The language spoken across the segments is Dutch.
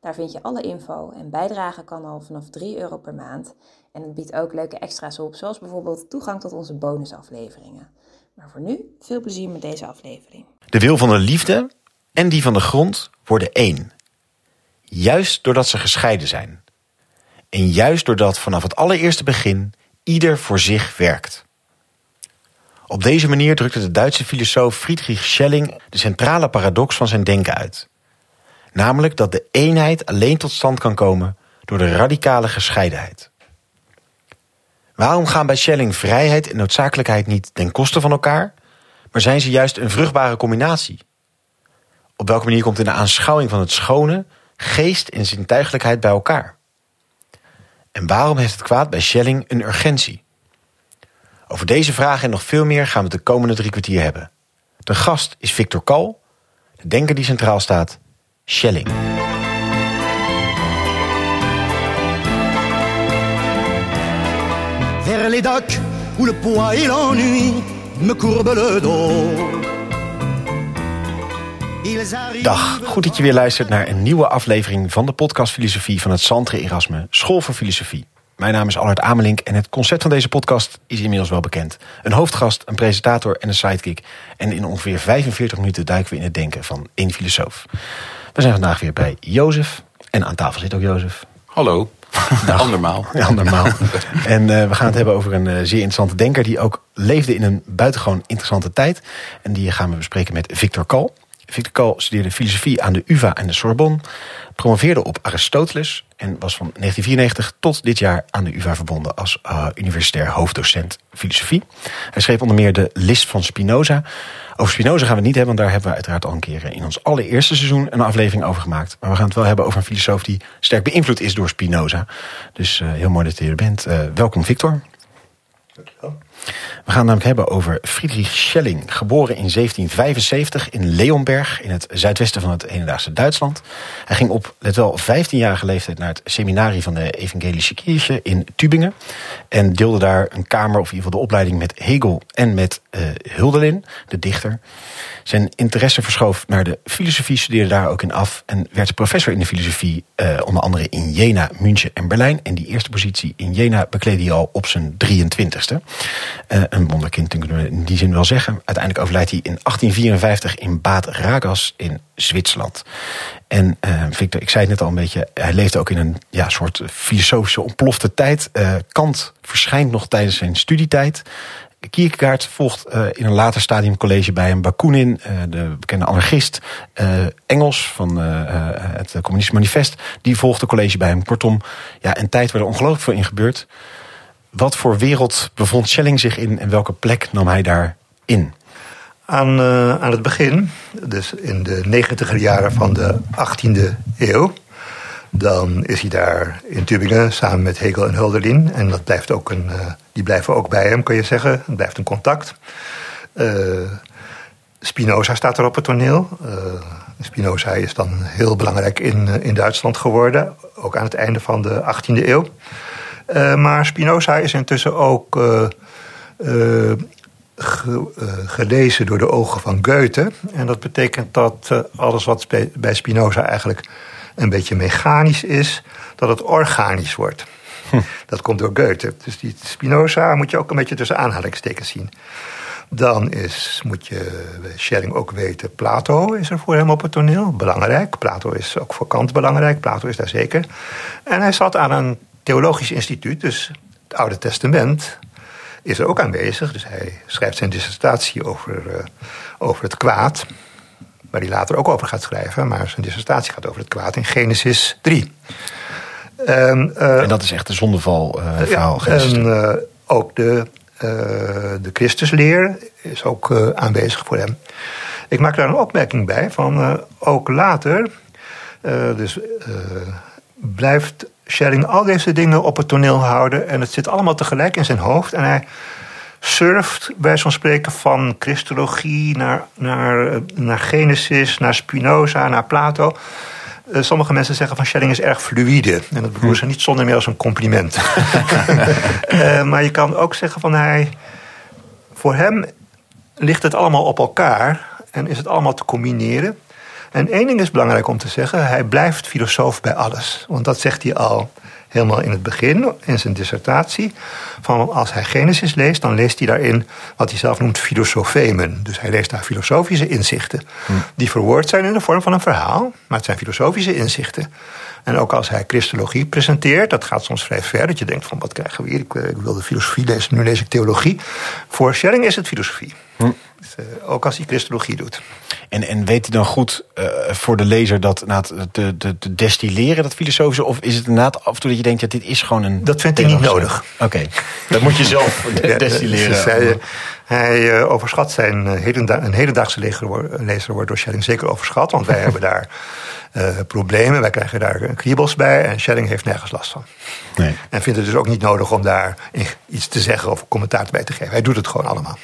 Daar vind je alle info en bijdragen kan al vanaf 3 euro per maand. En het biedt ook leuke extra's op, zoals bijvoorbeeld toegang tot onze bonusafleveringen. Maar voor nu, veel plezier met deze aflevering. De wil van de liefde en die van de grond worden één. Juist doordat ze gescheiden zijn. En juist doordat vanaf het allereerste begin ieder voor zich werkt. Op deze manier drukte de Duitse filosoof Friedrich Schelling de centrale paradox van zijn denken uit. Namelijk dat de eenheid alleen tot stand kan komen door de radicale gescheidenheid. Waarom gaan bij Schelling vrijheid en noodzakelijkheid niet ten koste van elkaar, maar zijn ze juist een vruchtbare combinatie? Op welke manier komt in de aanschouwing van het schone geest en zintuigelijkheid bij elkaar? En waarom heeft het kwaad bij Schelling een urgentie? Over deze vragen en nog veel meer gaan we het de komende drie kwartier hebben. De gast is Victor Kal, de denker die centraal staat, Schelling. Vers les docks où le poids et l'ennui me courbent le dos. Dag, goed dat je weer luistert naar een nieuwe aflevering van de podcast Filosofie van het Santre Erasme School voor Filosofie. Mijn naam is Allard Amelink en het concept van deze podcast is inmiddels wel bekend. Een hoofdgast, een presentator en een sidekick. En in ongeveer 45 minuten duiken we in het denken van één filosoof. We zijn vandaag weer bij Jozef. En aan tafel zit ook Jozef. Hallo. Andermaal. Ja, normaal. en eh, we gaan het hebben over een eh, zeer interessante denker... die ook leefde in een buitengewoon interessante tijd. En die gaan we bespreken met Victor Kal. Victor studeerde filosofie aan de UvA en de Sorbonne. Promoveerde op Aristoteles. En was van 1994 tot dit jaar aan de UvA verbonden... als eh, universitair hoofddocent filosofie. Hij schreef onder meer de List van Spinoza. Over Spinoza gaan we het niet hebben... want daar hebben we uiteraard al een keer eh, in ons allereerste seizoen... een aflevering over gemaakt. Maar we gaan het wel hebben over een filosoof... die sterk beïnvloed is door Spinoza. Dus eh, heel mooi dat je er bent. Welkom, Victor. We gaan het namelijk hebben over Friedrich Schelling, geboren in 1775 in Leonberg in het zuidwesten van het hedendaagse Duitsland. Hij ging op, let wel, 15-jarige leeftijd naar het seminarie van de Evangelische Kirche in Tübingen en deelde daar een kamer, of in ieder geval de opleiding met Hegel en met eh Hölderlin, de dichter. Zijn interesse verschoof naar de filosofie, studeerde daar ook in af en werd professor in de filosofie, eh, onder andere in Jena, München en Berlijn. En die eerste positie in Jena bekleedde hij al op zijn 23ste. Eh, een wonderkind kunnen we in die zin wel zeggen. Uiteindelijk overlijdt hij in 1854 in Bad Ragas in Zwitserland. En eh, Victor, ik zei het net al een beetje, hij leefde ook in een ja, soort filosofische ontplofte tijd. Eh, Kant verschijnt nog tijdens zijn studietijd. Kierkegaard volgt in een later stadium college bij hem. Bakunin, de bekende anarchist. Engels van het Communistisch Manifest. Die volgde college bij hem. Kortom, ja, een tijd waar er ongelooflijk veel in gebeurt. Wat voor wereld bevond Schelling zich in en welke plek nam hij daar in? Aan, eh, aan het begin, dus in de negentiger jaren van de 18e eeuw, dan is hij daar in Tübingen samen met Hegel en Hölderlin. En dat blijft ook een, eh, die blijven ook bij hem, kun je zeggen. Het blijft een contact. Eh, Spinoza staat er op het toneel. Spinoza is dan heel belangrijk in, in Duitsland geworden, ook aan het einde van de 18e eeuw. Eh, maar Spinoza is intussen ook eh, eh, ge- gelezen door de ogen van Goethe. En dat betekent dat alles wat bij Spinoza eigenlijk een beetje mechanisch is, dat het organisch wordt. Dat komt door Goethe. Dus die Spinoza moet je ook een beetje tussen aanhalingstekens zien. Dan is, moet je Schelling ook weten, Plato is er voor hem op het toneel. Belangrijk. Plato is ook voor Kant belangrijk. Plato is daar zeker. En hij zat aan een theologisch instituut, dus het Oude Testament is er ook aanwezig. Dus hij schrijft zijn dissertatie over, eh, over het kwaad. Waar hij later ook over gaat schrijven. Maar zijn dissertatie gaat over het kwaad in Genesis 3. En, eh, En dat is echt de zondeval ja, verhaal. geweest. en ook de, de Christusleer is ook aanwezig voor hem. Ik maak daar een opmerking bij van ook later, dus blijft Schelling al deze dingen op het toneel houden. En het zit allemaal tegelijk in zijn hoofd. En hij surft bij zo'n spreken van Christologie naar, naar, naar Genesis, naar Spinoza, naar Plato. Uh, sommige mensen zeggen van Schelling is erg fluïde. En dat bedoelen ze niet zonder meer als een compliment. uh, maar je kan ook zeggen van hij. Voor hem ligt het allemaal op elkaar en is het allemaal te combineren. En één ding is belangrijk om te zeggen: hij blijft filosoof bij alles. Want dat zegt hij al helemaal in het begin, in zijn dissertatie. Van als hij Genesis leest, dan leest hij daarin wat hij zelf noemt filosofemen. Dus hij leest daar filosofische inzichten. Hm. Die verwoord zijn in de vorm van een verhaal, maar het zijn filosofische inzichten. En ook als hij christologie presenteert, dat gaat soms vrij ver. Dat je denkt van wat krijgen we hier? Ik, ik wilde filosofie lezen, nu lees ik theologie. Voor Schelling is het filosofie. Hm. Dus, uh, ook als hij christologie doet. En, en weet hij dan goed uh, voor de lezer dat na te, te, te, destilleren, dat filosofische? Of is het inderdaad af en toe dat je denkt, ja, dit is gewoon een... Dat vindt hij niet nodig. Oké, okay. dat moet je zelf destilleren. Hij, hij uh, overschat zijn hedenda een hedendaagse lezer wordt door Schelling zeker overschat. Want wij hebben daar uh, problemen, wij krijgen daar kriebels bij. En Schelling heeft nergens last van. Nee. En vindt het dus ook niet nodig om daar iets te zeggen of commentaar bij te geven. Hij doet het gewoon allemaal.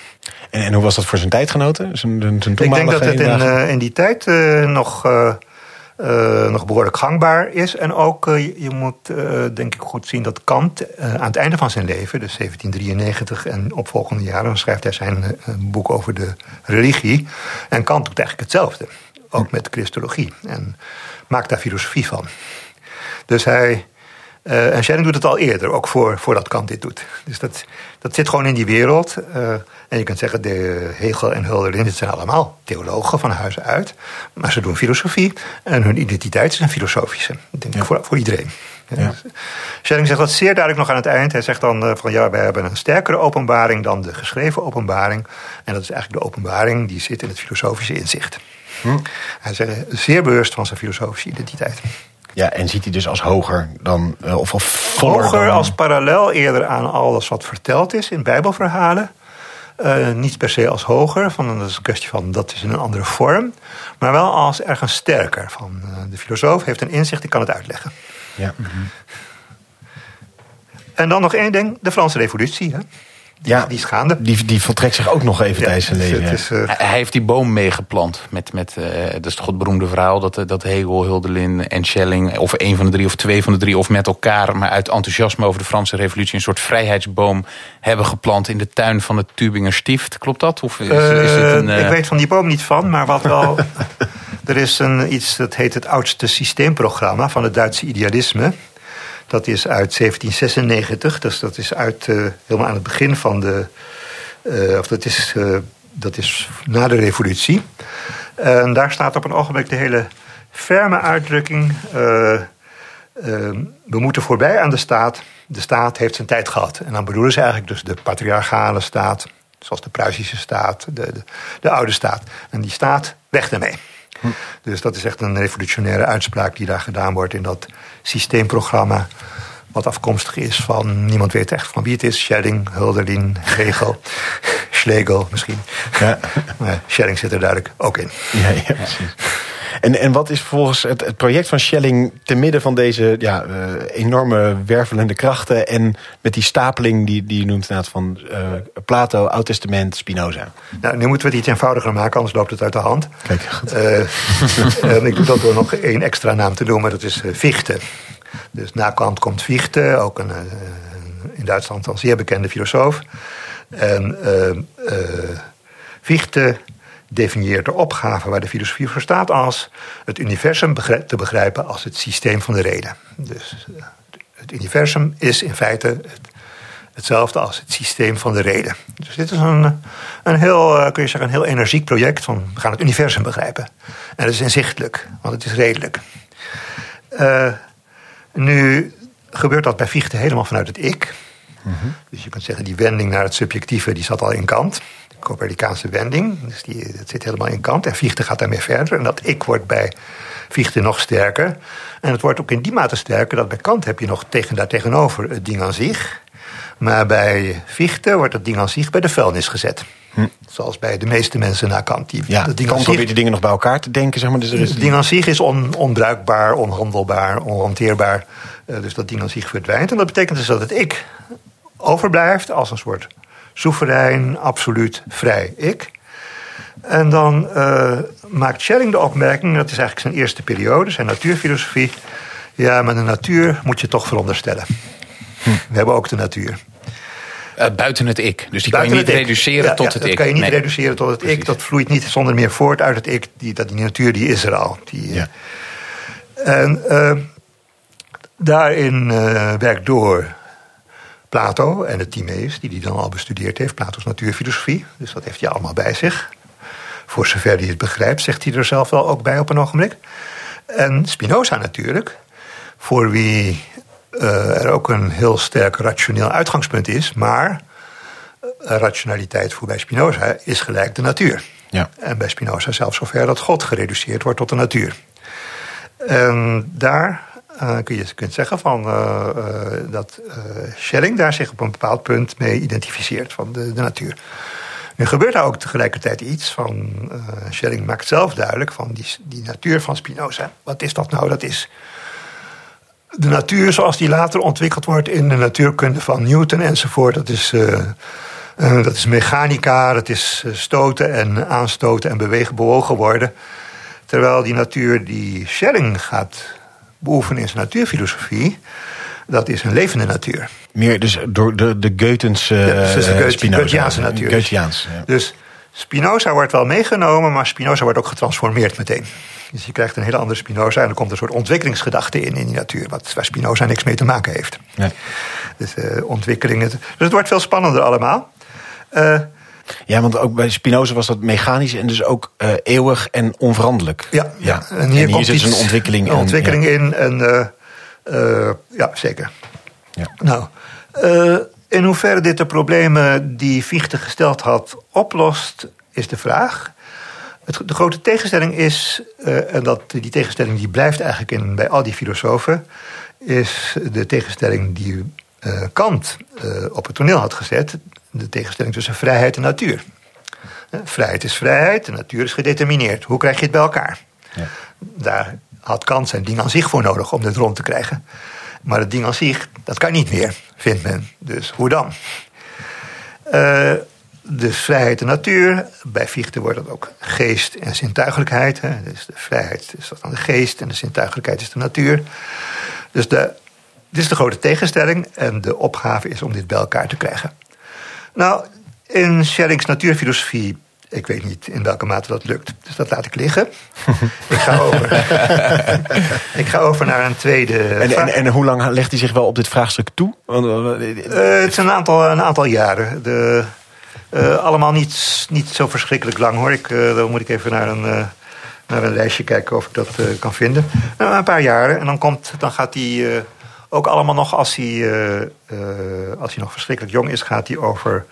En, en hoe was dat voor zijn tijdgenoten? Zijn, zijn Ik denk dat het in, uh, in die tijd uh, nog, uh, nog behoorlijk gangbaar is. En ook, je, je moet denk ik goed zien dat Kant aan het einde van zijn leven, dus 1793 en opvolgende jaren, dan schrijft hij zijn boek over de religie. En Kant doet eigenlijk hetzelfde, ook met Christologie. En maakt daar filosofie van. Dus hij. en Schelling doet het al eerder, ook voor, voordat Kant dit doet. Dus dat, dat zit gewoon in die wereld. En je kunt zeggen, de Hegel en Hölderlin, dit zijn allemaal theologen van huis uit. Maar ze doen filosofie en hun identiteit is een filosofische. denk ik voor, voor iedereen. Ja. Schelling zegt dat zeer duidelijk nog aan het eind. Hij zegt dan uh, van ja, wij hebben een sterkere openbaring dan de geschreven openbaring. En dat is eigenlijk de openbaring die zit in het filosofische inzicht. Hm. Hij is zeer bewust van zijn filosofische identiteit. Ja, en ziet hij dus als hoger dan, uh, of, of Hoger als parallel eerder aan alles wat verteld is in bijbelverhalen. Uh, niet per se als hoger, van, dat is een kwestie van dat is in een andere vorm. Maar wel als ergens sterker. Van, uh, de filosoof heeft een inzicht, die kan het uitleggen. Ja. En dan nog één ding, de Franse revolutie. Hè? Ja, die is gaande. Die, die voltrekt zich ook nog even tijdens zijn leven. Is, uh... Hij heeft die boom meegeplant. Met, met, uh, dat is toch het beroemde verhaal dat, dat Hegel, Hulderlin en Schelling... of een van de drie of twee van de drie of met elkaar... maar uit enthousiasme over de Franse revolutie... een soort vrijheidsboom hebben geplant in de tuin van het Tubinger Stift. Klopt dat? Of is, uh, is het een, Ik weet van die boom niet van, maar wat wel... er is een, iets dat heet het oudste systeemprogramma van het Duitse idealisme... Dat is uit 1796, dus dat is uit, uh, helemaal aan het begin van de. Uh, of dat is, uh, dat is na de revolutie. En daar staat op een ogenblik de hele ferme uitdrukking. we moeten voorbij aan de staat. De staat heeft zijn tijd gehad. En dan bedoelen ze eigenlijk dus de patriarchale staat, zoals de Pruisische staat, de, de, de oude staat. En die staat weg ermee. Hm. Dus dat is echt een revolutionaire uitspraak die daar gedaan wordt in dat systeemprogramma. Wat afkomstig is van, niemand weet echt van wie het is. Schelling, Hulderlin, Hegel, Schlegel misschien. Ja. Maar Schelling zit er duidelijk ook in. Ja, ja precies. En, en wat is volgens het, het project van Schelling te midden van deze ja, uh, enorme wervelende krachten en met die stapeling die, die je noemt inderdaad van uh, Plato, Oud Testament, Spinoza? Nou, nu moeten we het iets eenvoudiger maken, anders loopt het uit de hand. Kijk, goed. Uh, ik doe dat door nog één extra naam te noemen, dat is Fichte. Dus na Kant komt Fichte, ook een in Duitsland al zeer bekende filosoof. En Fichte definieert de opgave waar de filosofie voor staat als het universum te begrijpen als het systeem van de reden. Dus eh, het universum is in feite hetzelfde als het systeem van de reden. Dus dit is een, een heel, eh, kun je zeggen, een heel energiek project van we gaan het universum begrijpen. En dat is inzichtelijk, want het is redelijk. Uh, nu gebeurt dat bij Fichte helemaal vanuit het ik. Mm -hmm. Dus je kunt zeggen, die wending naar het subjectieve die zat al in kant. Copernicaanse wending. Dus die, dat zit helemaal in kant. En Fichte gaat daarmee verder. En dat ik wordt bij Fichte nog sterker. En het wordt ook in die mate sterker dat bij Kant heb je nog tegen, daar tegenover het ding aan zich. Maar bij Fichte wordt het ding aan zich bij de vuilnis gezet. Hm. Zoals bij de meeste mensen na Kant. Die, ja, dat ding Kant probeert die dingen nog bij elkaar te denken. Zeg maar. dus er is... Het ding aan zich is on, onbruikbaar, onhandelbaar, onhanteerbaar. Uh, dus dat ding aan zich verdwijnt. En dat betekent dus dat het ik overblijft als een soort soeverein, absoluut vrij ik. En dan uh, maakt Schelling de opmerking, dat is eigenlijk zijn eerste periode, zijn natuurfilosofie. Ja, maar de natuur moet je toch veronderstellen. Hm. We hebben ook de natuur. Uh, buiten het ik. Dus die kan je niet reduceren tot het dat ik. Dat kan je niet reduceren tot het ik. Dat vloeit niet zonder meer voort uit het ik. Die, dat die natuur die is er al. Die, ja. En uh, daarin werkt door Plato en de Timaeus, die hij dan al bestudeerd heeft. Plato's natuurfilosofie. Dus dat heeft hij allemaal bij zich. Voor zover hij het begrijpt, zegt hij er zelf wel ook bij op een ogenblik. En Spinoza natuurlijk, voor wie uh, er ook een heel sterk rationeel uitgangspunt is, maar rationaliteit voor bij Spinoza is gelijk de natuur. Ja. En bij Spinoza zelfs zover dat God gereduceerd wordt tot de natuur. En daar uh, kun je kunt zeggen van, uh, uh, dat Schelling daar zich op een bepaald punt mee identificeert van de, de natuur. Nu gebeurt daar ook tegelijkertijd iets van. Schelling maakt zelf duidelijk van die, die natuur van Spinoza. Wat is dat nou? Dat is de natuur zoals die later ontwikkeld wordt in de natuurkunde van Newton enzovoort. Dat is, dat is mechanica, dat is stoten en aanstoten en bewegen, bewogen worden. Terwijl die natuur die Schelling gaat beoefenen in zijn natuurfilosofie, dat is een levende natuur. Meer dus door de, de uh, ja, dus de Goetheaanse natuur. Goetheaans, ja. Dus Spinoza wordt wel meegenomen, maar Spinoza wordt ook getransformeerd meteen. Dus je krijgt een hele andere Spinoza en er komt een soort ontwikkelingsgedachte in in die natuur, wat, waar Spinoza niks mee te maken heeft. Nee. Dus uh, ontwikkelingen. Dus het wordt veel spannender allemaal. Uh, ja, want ook bij Spinoza was dat mechanisch en dus ook uh, eeuwig en onveranderlijk. Ja, ja. en hier, en hier zit dus een ontwikkeling, een ontwikkeling ja. in. En, uh, uh, ja, zeker. Ja. Nou, in hoeverre dit de problemen die Fichte gesteld had oplost, is de vraag. Het, de grote tegenstelling is, en dat, die tegenstelling die blijft eigenlijk in, bij al die filosofen, is de tegenstelling die Kant op het toneel had gezet de tegenstelling tussen vrijheid en natuur. Vrijheid is vrijheid, de natuur is gedetermineerd. Hoe krijg je het bij elkaar? Ja. Daar had Kant zijn ding aan zich voor nodig om dit rond te krijgen. Maar het ding aan zich, dat kan niet meer, vindt men. Dus hoe dan? Uh, dus vrijheid en natuur. Bij Fichte wordt dat ook geest en zintuigelijkheid. Hè. Dus de vrijheid is dan de geest en de zintuigelijkheid is de natuur. Dus de, dit is de grote tegenstelling. En de opgave is om dit bij elkaar te krijgen. Nou, in Schellings natuurfilosofie, ik weet niet in welke mate dat lukt. Dus dat laat ik liggen. ik, ga over. ik ga over naar een tweede. En, en, en, hoe lang legt hij zich wel op dit vraagstuk toe? Uh, het is een aantal, een aantal jaren. De, uh, allemaal niet, niet zo verschrikkelijk lang hoor. Ik, uh, dan moet ik even naar een, naar een lijstje kijken of ik dat kan vinden. Nou, een paar jaren. En dan, komt, dan gaat hij ook allemaal nog als hij, uh, uh, als hij nog verschrikkelijk jong is, gaat hij over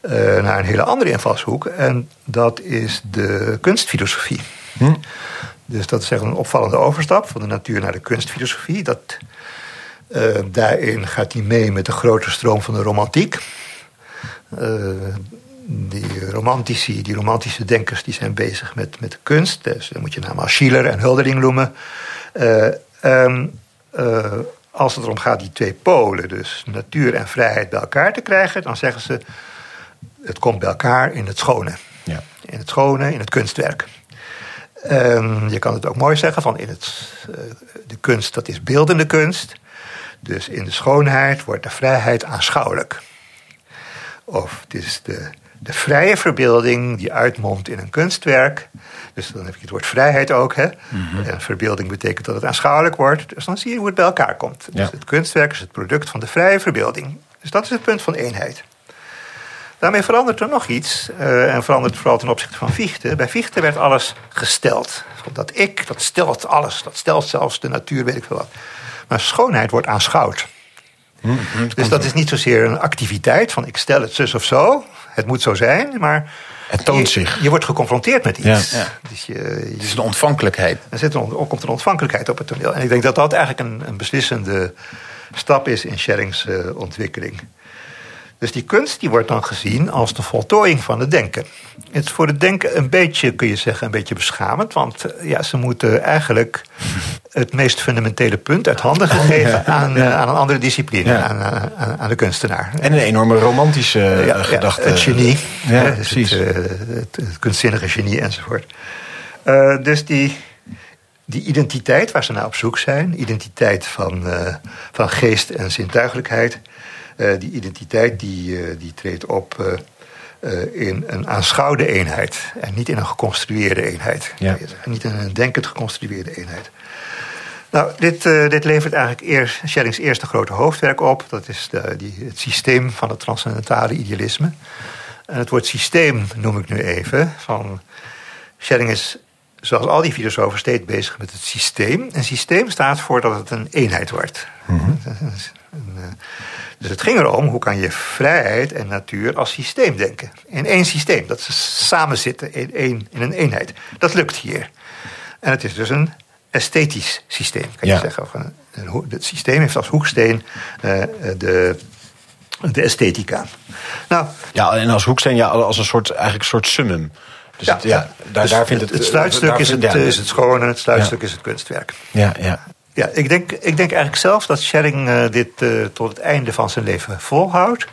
uh, naar een hele andere invalshoek. En dat is de kunstfilosofie. Hm? Dus dat is echt een opvallende overstap van de natuur naar de kunstfilosofie. Dat, daarin gaat hij mee met de grote stroom van de romantiek. die romantici, die romantische denkers, die zijn bezig met, met kunst. Dus dan moet je namelijk Schiller en Huldering noemen. Um, als het erom gaat die twee polen, dus natuur en vrijheid, bij elkaar te krijgen, dan zeggen ze: het komt bij elkaar in het schone. Ja. In het schone, in het kunstwerk. Um, je kan het ook mooi zeggen: van in het, uh, de kunst, dat is beeldende kunst. Dus in de schoonheid wordt de vrijheid aanschouwelijk. Of het is de, de vrije verbeelding die uitmondt in een kunstwerk. Dus dan heb je het woord vrijheid ook. Hè? Mhm. En verbeelding betekent dat het aanschouwelijk wordt. Dus dan zie je hoe het bij elkaar komt. Dus het kunstwerk is het product van de vrije verbeelding. Dus dat is het punt van eenheid. Daarmee verandert er nog iets. Uh, en verandert vooral ten opzichte van Fichte. Bij Fichte werd alles gesteld. Dat ik, dat stelt alles. Dat stelt zelfs de natuur, weet ik veel wat. Maar schoonheid wordt aanschouwd. Mm dus dat is niet zozeer een activiteit van ik stel het zus of zo. Het moet zo zijn. Maar het toont zich. Je, wordt geconfronteerd met iets. Ja. Dus je, je, het is een ontvankelijkheid. Er zit een, komt een ontvankelijkheid op het toneel. En ik denk dat dat eigenlijk een, een beslissende stap is in Schellings uh, ontwikkeling. Dus die kunst die wordt dan gezien als de voltooiing van het denken. Het is voor het denken een beetje, kun je zeggen, een beetje beschamend. Want eh, ja, ze moeten eigenlijk het meest fundamentele punt uit handen gegeven aan, aan een andere discipline, Ja. aan, aan, aan de kunstenaar. En een enorme romantische eh, Ja, ja, gedachte. het genie. Dus precies. Het, eh, het, het kunstzinnige genie enzovoort. Eh, dus die, die identiteit waar ze naar op zoek zijn, identiteit van, eh, van geest en zintuigelijkheid, eh, die identiteit die, eh, die treedt op eh, eh, in een aanschouwde eenheid en niet in een geconstrueerde eenheid. Ja. Niet in een denkend geconstrueerde eenheid. Nou, dit, eh, dit levert eigenlijk eerst, Schellings eerste grote hoofdwerk op. Dat is de, die, het systeem van het transcendentale idealisme. En het woord systeem noem ik nu even. Van Schelling is, zoals al die filosofen, steeds bezig met het systeem. Een systeem staat voor dat het een eenheid wordt. Een, eh, Dus het ging erom, hoe kan je vrijheid en natuur als systeem denken? In één systeem, dat ze samen zitten in, één, in een eenheid. Dat lukt hier. En het is dus een esthetisch systeem, kan je Ja. zeggen. Of een, het systeem heeft als hoeksteen eh, de, de esthetica. Nou, Ja, en als hoeksteen, ja, als een soort, eigenlijk een soort summum. Dus het, ja, daar, dus daar vindt het... het sluitstuk daar is vindt- het, ja, is het schone, het sluitstuk is het kunstwerk. Ja, ja. Ja, ik denk, ik denk eigenlijk zelf dat Schelling eh, dit eh, tot het einde van zijn leven volhoudt.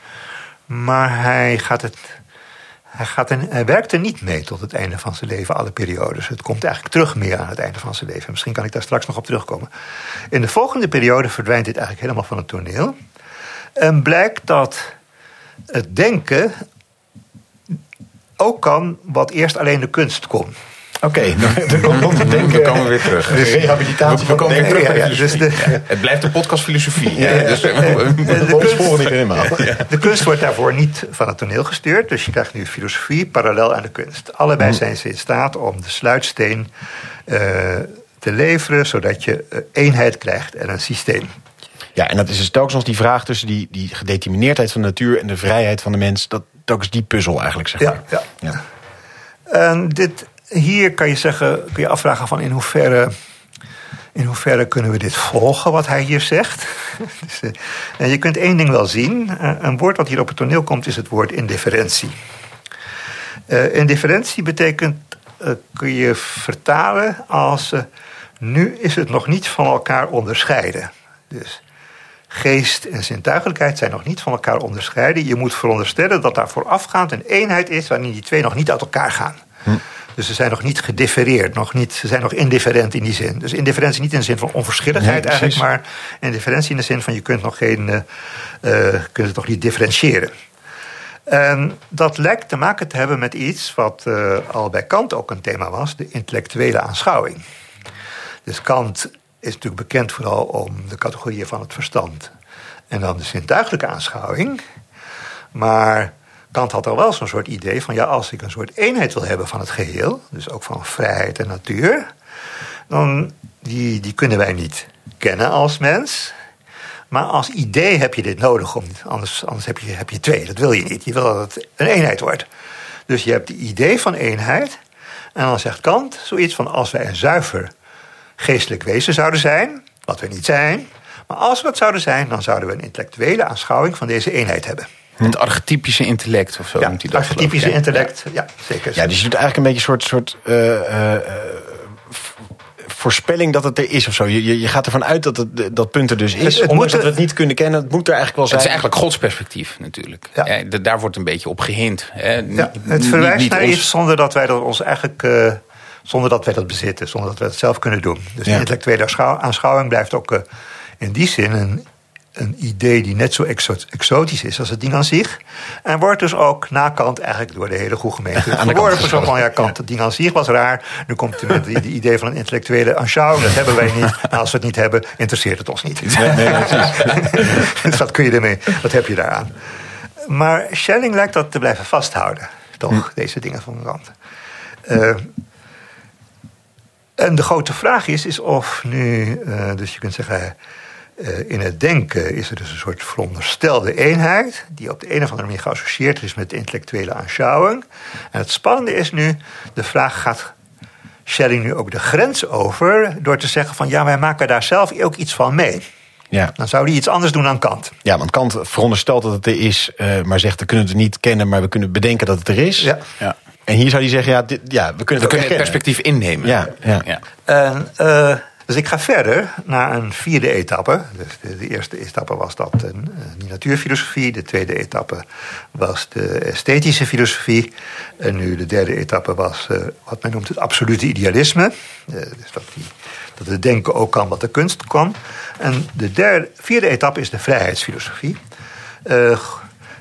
Maar hij, gaat het, hij, gaat er, hij werkt er niet mee tot het einde van zijn leven, alle periodes. Het komt eigenlijk terug meer aan het einde van zijn leven. Misschien kan ik daar straks nog op terugkomen. In de volgende periode verdwijnt dit eigenlijk helemaal van het toneel. En blijkt dat het denken ook kan wat eerst alleen de kunst kon. Oké. We komen weer terug. De rehabilitatie We- komen weer terug dus Het blijft Dus, eh, De helemaal. De kunst wordt daarvoor niet van het toneel gestuurd. Dus je krijgt nu filosofie parallel aan de kunst. Allebei zijn ze in staat om de sluitsteen eh, te leveren... zodat je eh, eenheid krijgt en een systeem. Ja, en dat is dus telkens nog die vraag tussen die, die gedetermineerdheid van de natuur en de vrijheid van de mens. Dat telkens die puzzel eigenlijk, zeg maar. Ja, ja. Ja. En dit, hier kan je, zeggen, kun je afvragen van in hoeverre, in hoeverre kunnen we dit volgen wat hij hier zegt. dus, eh, je kunt één ding wel zien. Eh, een woord wat hier op het toneel komt is het woord indifferentie. Eh, indifferentie betekent, kun je vertalen als nu is het nog niet van elkaar onderscheiden. Dus geest en zintuigelijkheid zijn nog niet van elkaar onderscheiden. Je moet veronderstellen dat daar voorafgaand een eenheid is waarin die twee nog niet uit elkaar gaan. Dus ze zijn nog niet gediffereerd, nog niet, ze zijn nog indifferent in die zin. Dus indifferentie niet in de zin van onverschilligheid Nee, eigenlijk, maar indifferentie in de zin van je kunt nog geen, eh, kunt het nog niet differentiëren. En dat lijkt te maken te hebben met iets wat eh, al bij Kant ook een thema was, de intellectuele aanschouwing. Dus Kant is natuurlijk bekend vooral om de categorieën van het verstand en dan de zintuigelijke aanschouwing. Maar Kant had al wel zo'n soort idee van ja, als ik een soort eenheid wil hebben van het geheel, dus ook van vrijheid en natuur, dan die, die kunnen wij niet kennen als mens. Maar als idee heb je dit nodig, om, anders, anders heb, je, heb je twee. Dat wil je niet. Je wil dat het een eenheid wordt. Dus je hebt het idee van eenheid. En dan zegt Kant zoiets van: als wij een zuiver geestelijk wezen zouden zijn, wat we niet zijn. Maar als we het zouden zijn, dan zouden we een intellectuele aanschouwing van deze eenheid hebben. Het archetypische intellect of zo Ja, noemt hij dat. archetypische geloof ik, ja. intellect, ja, zeker. Ja, dus je doet eigenlijk een beetje een soort, soort eh, eh, eh, voorspelling dat het er is of zo. Je, je, je gaat ervan uit dat het, dat punt er dus is. Het- het Ondanks dat we het niet kunnen kennen, het moet er eigenlijk wel Het zijn. is eigenlijk godsperspectief natuurlijk. Ja. Daar wordt een beetje op gehind. Hè. Ja, het verwijst niet naar ons- iets zonder dat wij dat ons eigenlijk. zonder dat wij dat bezitten, zonder dat wij het zelf kunnen doen. Dus Ja. intellectuele aanschouw- aanschouwing blijft ook in die zin een, een idee die net zo exo- exotisch is als het ding aan zich. En wordt dus ook na Kant eigenlijk door de hele goede gemeente verworpen. Zo van ja, Kant, het ding aan zich was raar. Nu komt hij met het idee van een intellectuele aanschouwing. Dat hebben wij niet. En als we het niet hebben, interesseert het ons niet. Nee, nee, precies. dus wat kun je ermee? Wat heb je daaraan? Maar Schelling lijkt dat te blijven vasthouden, toch, deze dingen van Kant. Eh, en de grote vraag is, is of nu, eh, dus je kunt zeggen, eh, in het denken is er dus een soort veronderstelde eenheid, die op de een of andere manier geassocieerd is met de intellectuele aanschouwing. En het spannende is nu, de vraag gaat Schelling nu ook de grens over, door te zeggen van ja, wij maken daar zelf ook iets van mee. Ja. Dan zou hij iets anders doen dan Kant. ja, want Kant veronderstelt dat het er is, eh, maar zegt we kunnen het niet kennen, maar we kunnen bedenken dat het er is. Ja. Ja. En hier zou hij zeggen, ja, dit, ja we kunnen We het kunnen het perspectief innemen. Ja, ja. En eh, Dus ik ga verder naar een vierde etappe. Dus de, de eerste etappe was dat een, die natuurfilosofie. De tweede etappe was de esthetische filosofie. En nu de derde etappe was uh, wat men noemt het absolute idealisme. Uh, dus dat, die, dat het denken ook kan wat de kunst kan. En de derde, vierde etappe is de vrijheidsfilosofie.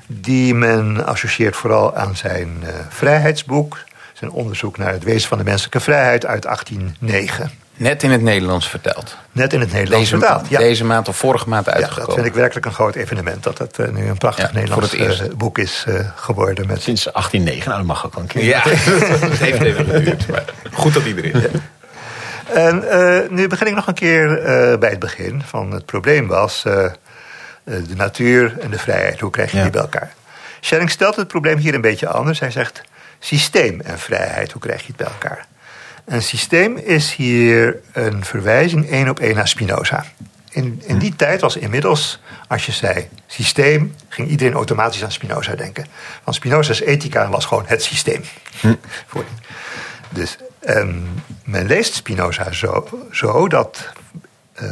Die men associeert vooral aan zijn vrijheidsboek. Zijn onderzoek naar het wezen van de menselijke vrijheid uit 1809. Net in het Nederlands verteld. Net in het Nederlands deze, vertaald, ja. Deze maand of vorige maand uitgekomen. Ja, dat vind ik werkelijk een groot evenement. Dat het uh, nu een prachtig ja, Nederlands uh, boek is uh, geworden. Met... Sinds 1809, nou dat mag ook wel een keer. Ja, dat heeft even geduurd. Maar goed dat iedereen. Ja. En nu begin ik nog een keer bij het begin. Van het probleem was de natuur en de vrijheid. Hoe krijg je die bij elkaar? Schelling stelt het probleem hier een beetje anders. Hij zegt systeem en vrijheid. Hoe krijg je het bij elkaar? Een systeem is hier een verwijzing één op één naar Spinoza. In, in die tijd was inmiddels, als je zei systeem, ging iedereen automatisch aan Spinoza denken. Want Spinoza's ethica was gewoon het systeem. Hm. Dus um, men leest Spinoza zo, zo dat, uh,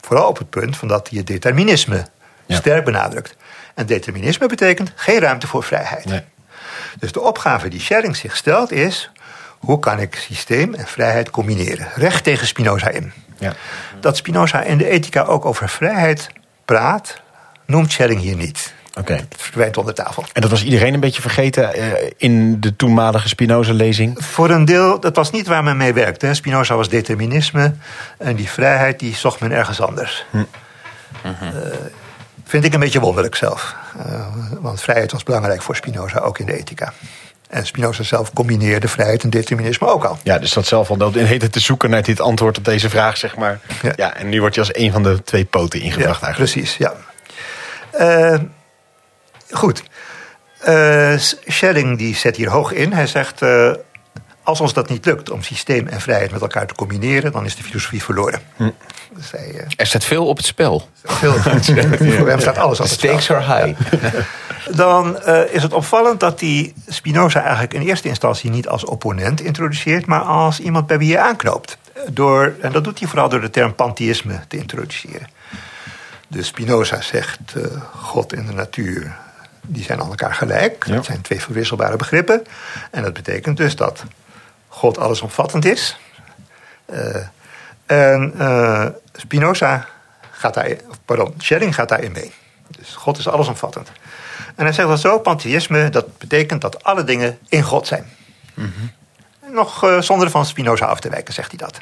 vooral op het punt van dat hij het determinisme ja. sterk benadrukt. En determinisme betekent geen ruimte voor vrijheid. Nee. Dus de opgave die Schelling zich stelt is: hoe kan ik systeem en vrijheid combineren? Recht tegen Spinoza in. Ja. Dat Spinoza in de ethica ook over vrijheid praat, noemt Schelling hier niet. Oké. Het verdwijnt onder tafel. En dat was iedereen een beetje vergeten uh, in de toenmalige Spinoza-lezing? Voor een deel, dat was niet waar men mee werkte. Spinoza was determinisme en die vrijheid die zocht men ergens anders. Hm. Uh, vind ik een beetje wonderlijk zelf. Uh, want vrijheid was belangrijk voor Spinoza, ook in de ethica. En Spinoza zelf combineerde vrijheid en determinisme ook al. Ja, dus dat zelf al in heet het te zoeken naar dit antwoord op deze vraag, zeg maar. Ja, ja en nu wordt je als een van de twee poten ingebracht ja, eigenlijk. Precies, ja. Uh, goed. Uh, Schelling die zet hier hoog in. Hij zegt, uh, als ons dat niet lukt om systeem en vrijheid met elkaar te combineren... dan is de filosofie verloren. Hm. Dus hij, er staat veel op het spel. Veel op het spel. Voor hem staat alles op het spel. Stakes are high. dan uh, is het opvallend dat hij Spinoza eigenlijk in eerste instantie niet als opponent introduceert, maar als iemand bij wie je aanknoopt. Door, en dat doet hij vooral door de term pantheïsme te introduceren. Dus Spinoza zegt: uh, God en de natuur die zijn aan elkaar gelijk. Ja. Dat zijn twee verwisselbare begrippen. En dat betekent dus dat God allesomvattend is. Uh, en Spinoza gaat daar, pardon, Schelling gaat daarin mee. Dus God is allesomvattend. En hij zegt dat zo, pantheïsme, dat betekent dat alle dingen in God zijn. Mm -hmm. Nog uh, zonder van Spinoza af te wijken, zegt hij dat.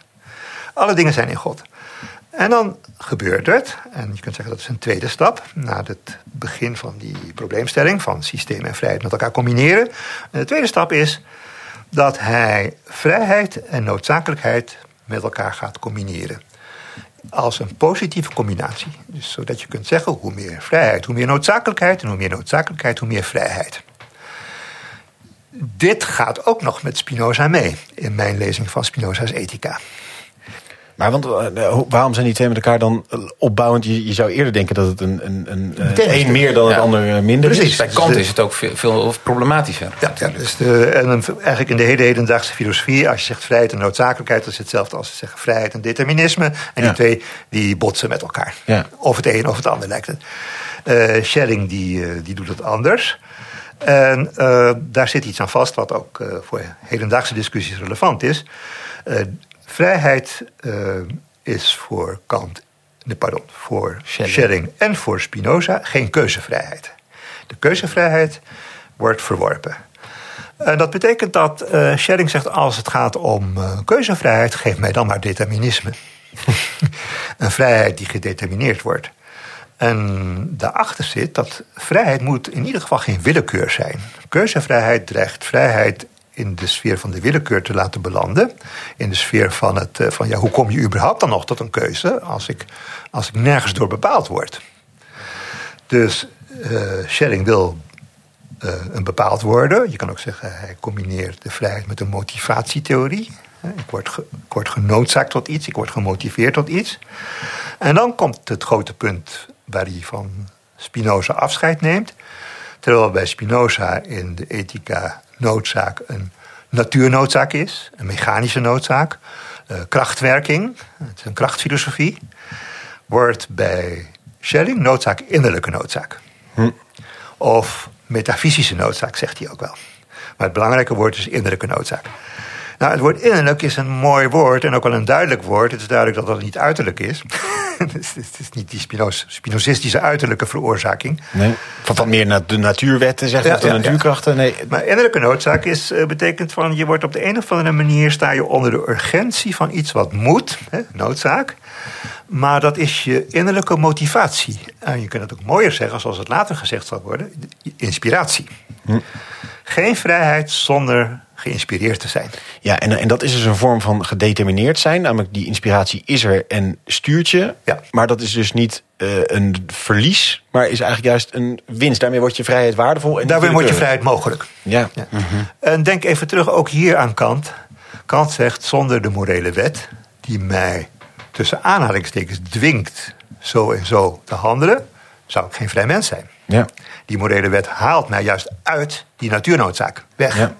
Alle dingen zijn in God. En dan gebeurt het, en je kunt zeggen dat is een tweede stap, na het begin van die probleemstelling van systeem en vrijheid met elkaar combineren. En de tweede stap is dat hij vrijheid en noodzakelijkheid met elkaar gaat combineren als een positieve combinatie. Dus zodat je kunt zeggen, hoe meer vrijheid, hoe meer noodzakelijkheid... en hoe meer noodzakelijkheid, hoe meer vrijheid. Dit gaat ook nog met Spinoza mee... in mijn lezing van Spinoza's Ethica. Maar want, uh, waarom zijn die twee met elkaar dan opbouwend? Je, je zou eerder denken dat het een, een, een, een meer dan ja. het ander minder Precies. is. Bij Kant is het ook veel, veel problematischer. Ja, ja dus de, en eigenlijk in de hele hedendaagse filosofie... als je zegt vrijheid en noodzakelijkheid... dat is hetzelfde als ze zeggen vrijheid en determinisme. En die twee die botsen met elkaar. Of het een of het ander lijkt het. Uh, Schelling die, uh, die doet het anders... En uh, daar zit iets aan vast wat ook uh, voor hedendaagse discussies relevant is. Uh, Vrijheid uh, is voor Kant, pardon, voor Schelling. Schelling en voor Spinoza geen keuzevrijheid. De keuzevrijheid wordt verworpen. En dat betekent dat uh, Schelling zegt: als het gaat om uh, keuzevrijheid, geef mij dan maar determinisme. een vrijheid die gedetermineerd wordt. En daarachter zit dat vrijheid moet in ieder geval geen willekeur zijn. Keuzevrijheid dreigt vrijheid in de sfeer van de willekeur te laten belanden. In de sfeer van, het, eh, van ja, hoe kom je überhaupt dan nog tot een keuze als ik, als ik nergens door bepaald word. Dus uh, Schelling wil uh, een bepaald worden. Je kan ook zeggen, hij combineert de vrijheid met een motivatietheorie. Ik word, ge, ik word genoodzaakt tot iets, ik word gemotiveerd tot iets. En dan komt het grote punt waar hij van Spinoza afscheid neemt. Terwijl bij Spinoza in de ethica noodzaak een natuurnoodzaak is, een mechanische noodzaak. eh, krachtwerking, het is een krachtfilosofie, wordt bij Schelling noodzaak innerlijke noodzaak. Of metafysische noodzaak, zegt hij ook wel. Maar het belangrijke woord is innerlijke noodzaak. Nou, het woord innerlijk is een mooi woord en ook wel een duidelijk woord. Het is duidelijk dat dat niet uiterlijk is. het, is het is niet die Spinoz- Spinozistische uiterlijke veroorzaking. Nee. Van wat meer naar de natuurwetten, zeg Ja, of de ja, natuurkrachten? Nee. Maar innerlijke noodzaak is, eh, betekent van je wordt op de een of andere manier sta je onder de urgentie van iets wat moet, hè, noodzaak. Maar dat is je innerlijke motivatie. En je kunt het ook mooier zeggen, zoals het later gezegd zal worden, inspiratie. Geen vrijheid zonder geïnspireerd te zijn. Ja, en, en dat is dus een vorm van gedetermineerd zijn. Namelijk die inspiratie is er en stuurt je. Ja. Maar dat is dus niet eh, een verlies, maar is eigenlijk juist een winst. Daarmee wordt je vrijheid waardevol. En Daarmee wordt je vrijheid mogelijk. Ja. Ja. En denk even terug ook hier aan Kant. Kant zegt zonder de morele wet, die mij tussen aanhalingstekens dwingt zo en zo te handelen, zou ik geen vrij mens zijn. Ja. Die morele wet haalt mij juist uit die natuurnoodzaak weg. Ja.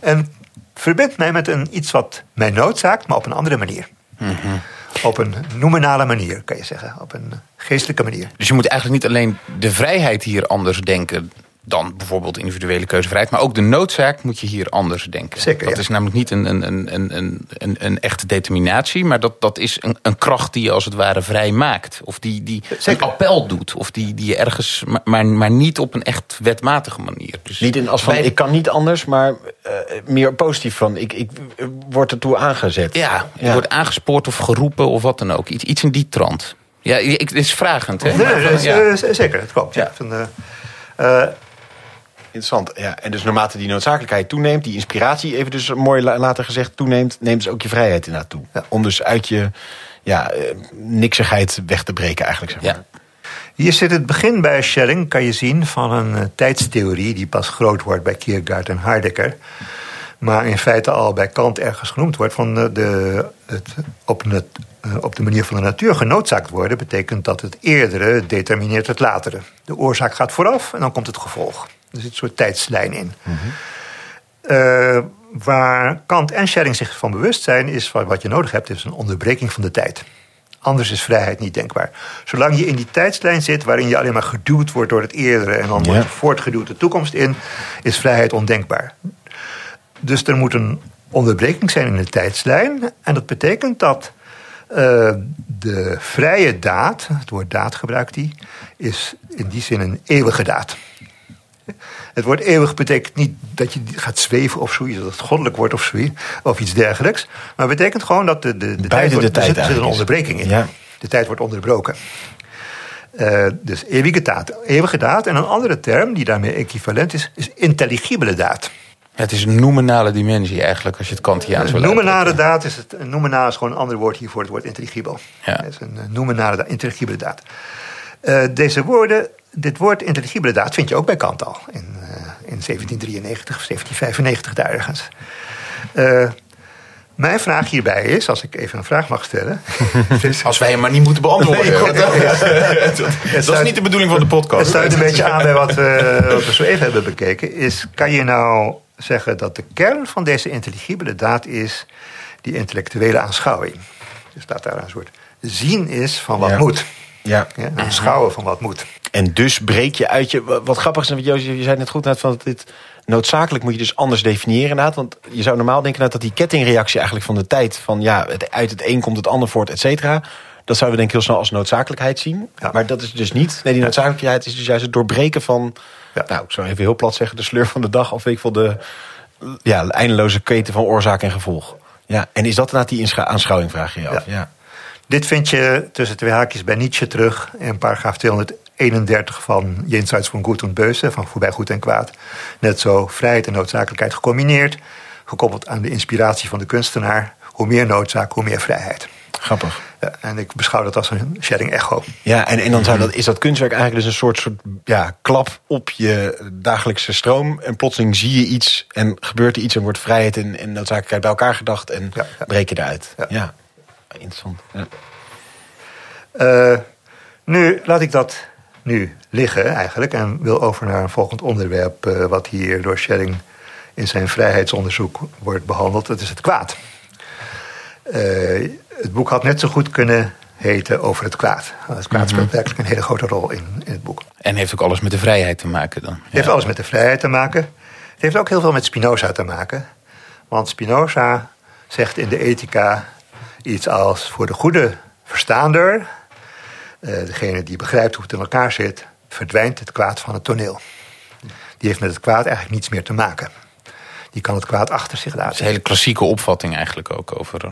En verbindt mij met een, iets wat mij noodzaakt, maar op een andere manier. Op een nominale manier, kan je zeggen. Op een geestelijke manier. Dus je moet eigenlijk niet alleen de vrijheid hier anders denken dan bijvoorbeeld individuele keuzevrijheid, maar ook de noodzaak moet je hier anders denken. Zeker, dat ja. is namelijk niet een, een, een, een, een, echte determinatie, maar dat, dat is een, een kracht die je als het ware vrij maakt. Of die, die Zeker. een appel doet. Of die, die je ergens, maar, maar, niet op een echt wetmatige manier. Dus Niet in als van ik kan niet anders, maar eh, meer positief van ik, ik word ertoe aangezet. Ja, je Ja. wordt aangespoord of geroepen of wat dan ook. Iets, iets in die trant. Ja, ik, het is vragend, hè? Nee, Ja. eh, zeker, dat klopt. Ja. Van, eh, Interessant. Ja, en dus naarmate die noodzakelijkheid toeneemt, die inspiratie, even dus mooi la- later gezegd, toeneemt, neemt dus ook je vrijheid inderdaad toe. Ja. Om dus uit je ja, eh, niksigheid weg te breken eigenlijk. Zeg maar. Ja. Hier zit het begin bij Schelling, kan je zien, van een eh, tijdstheorie die pas groot wordt bij Kierkegaard en Heidegger. Maar in feite al bij Kant ergens genoemd wordt van de, de, het op, eh, op de manier van de natuur genoodzaakt worden, betekent dat het eerdere determineert het latere. De oorzaak gaat vooraf en dan komt het gevolg. Er zit een soort tijdslijn in. Eh, waar Kant en Schelling zich van bewust zijn, is van wat je nodig hebt, is een onderbreking van de tijd. Anders is vrijheid niet denkbaar. Zolang je in die tijdslijn zit waarin je alleen maar geduwd wordt door het eerdere en dan Ja. wordt je voortgeduwd de toekomst in, is vrijheid ondenkbaar. Dus er moet een onderbreking zijn in de tijdslijn. En dat betekent dat eh, de vrije daad, het woord daad gebruikt hij, is in die zin een eeuwige daad. Het woord eeuwig betekent niet dat je gaat zweven of zoiets, dat het goddelijk wordt of zoiets, of iets dergelijks. Maar het betekent gewoon dat de, de, de tijd, de wordt, tijd er zit, er zit een onderbreking in. Ja. De tijd wordt onderbroken. Eh, dus eeuwige daad, eeuwige daad. En een andere term die daarmee equivalent is, is intelligibele daad. Het is een nominale dimensie eigenlijk, als je het Kantiaans wil nominale daad is het. Is gewoon een ander woord hier voor het woord intelligibel. Ja. Het is een eh, nominale daad, intelligibele daad. Eh, deze woorden, dit woord intelligibele daad vind je ook bij Kant al. In, eh, in 1793 of 1795 daar ergens. Eh, mijn vraag hierbij is, als ik even een vraag mag stellen. Als wij hem maar niet moeten beantwoorden. Nee, dat, dat is niet de bedoeling van de Het podcast. sluit een beetje aan bij wat we, wat we zo even hebben bekeken. Is, kan je nou zeggen dat de kern van deze intelligibele daad is die intellectuele aanschouwing? Dus dat daar een soort zien is van wat Ja. moet. Ja. Ja, aanschouwen van wat moet. En dus breek je uit je. wa- Wat grappig is, want Jozef, je zei net goed net van dat dit noodzakelijk moet je dus anders definiëren. Inderdaad, want je zou normaal denken dat die kettingreactie eigenlijk van de tijd van ja, het, uit het een komt het ander voort, et cetera. Dat zouden we denk ik heel snel als noodzakelijkheid zien. Ja. Maar dat is dus niet. Nee, die noodzakelijkheid is dus juist het doorbreken van. Ja. Nou, ik zou even heel plat zeggen, de sleur van de dag. Of ik veel, de ja, eindeloze keten van oorzaak en gevolg. Ja, en is dat inderdaad die aanschouwing, vraag je je af. Ja. Ja. Dit vind je tussen twee haakjes bij Nietzsche terug in paragraaf 231 van Jenseits van Goed en Böse, van Voorbij Goed en Kwaad. Net zo vrijheid en noodzakelijkheid gecombineerd, gekoppeld aan de inspiratie van de kunstenaar. Hoe meer noodzaak, hoe meer vrijheid. Grappig. Ja, en ik beschouw dat als een sharing echo. Ja, en, en dan zou dat, is dat kunstwerk eigenlijk dus een soort, soort ja, klap op je dagelijkse stroom. En plotseling zie je iets en gebeurt er iets en wordt vrijheid en, en noodzakelijkheid bij elkaar gedacht en Ja, ja. breek je eruit. Ja. Interessant. Ja. Eh, nu laat ik dat nu liggen eigenlijk en wil over naar een volgend onderwerp eh, wat hier door Schelling in zijn vrijheidsonderzoek wordt behandeld. Dat is het kwaad. Eh, het boek had net zo goed kunnen heten over het kwaad. Het kwaad speelt werkelijk een hele grote rol in, in het boek. En heeft ook alles met de vrijheid te maken dan? Het heeft alles met de vrijheid te maken. Het heeft ook heel veel met Spinoza te maken. Want Spinoza zegt in de ethica iets als... voor de goede verstaander, degene die begrijpt hoe het in elkaar zit... verdwijnt het kwaad van het toneel. Die heeft met het kwaad eigenlijk niets meer te maken. Die kan het kwaad achter zich Dat is laten. een hele klassieke opvatting eigenlijk ook over... eh,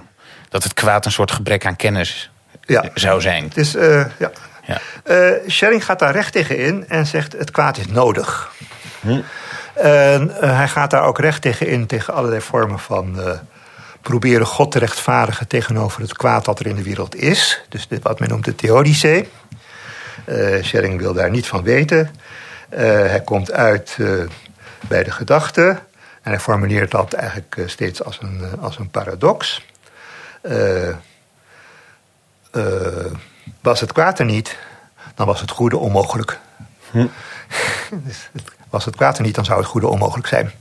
dat het kwaad een soort gebrek aan kennis Ja. zou zijn. Het is, eh, ja. Ja. Eh, Schelling gaat daar recht tegen in en zegt het kwaad is nodig. En eh, hij gaat daar ook recht tegen in tegen allerlei vormen van eh, proberen God te rechtvaardigen tegenover het kwaad dat er in de wereld is. Dus dit wat men noemt de theodicee. Schelling wil daar niet van weten. Eh, hij komt uit eh, bij de gedachte en hij formuleert dat eigenlijk steeds als een, als een paradox. Was het kwaad er niet, dan was het goede onmogelijk. Dus het- was het kwaad er niet, dan zou het goede onmogelijk zijn.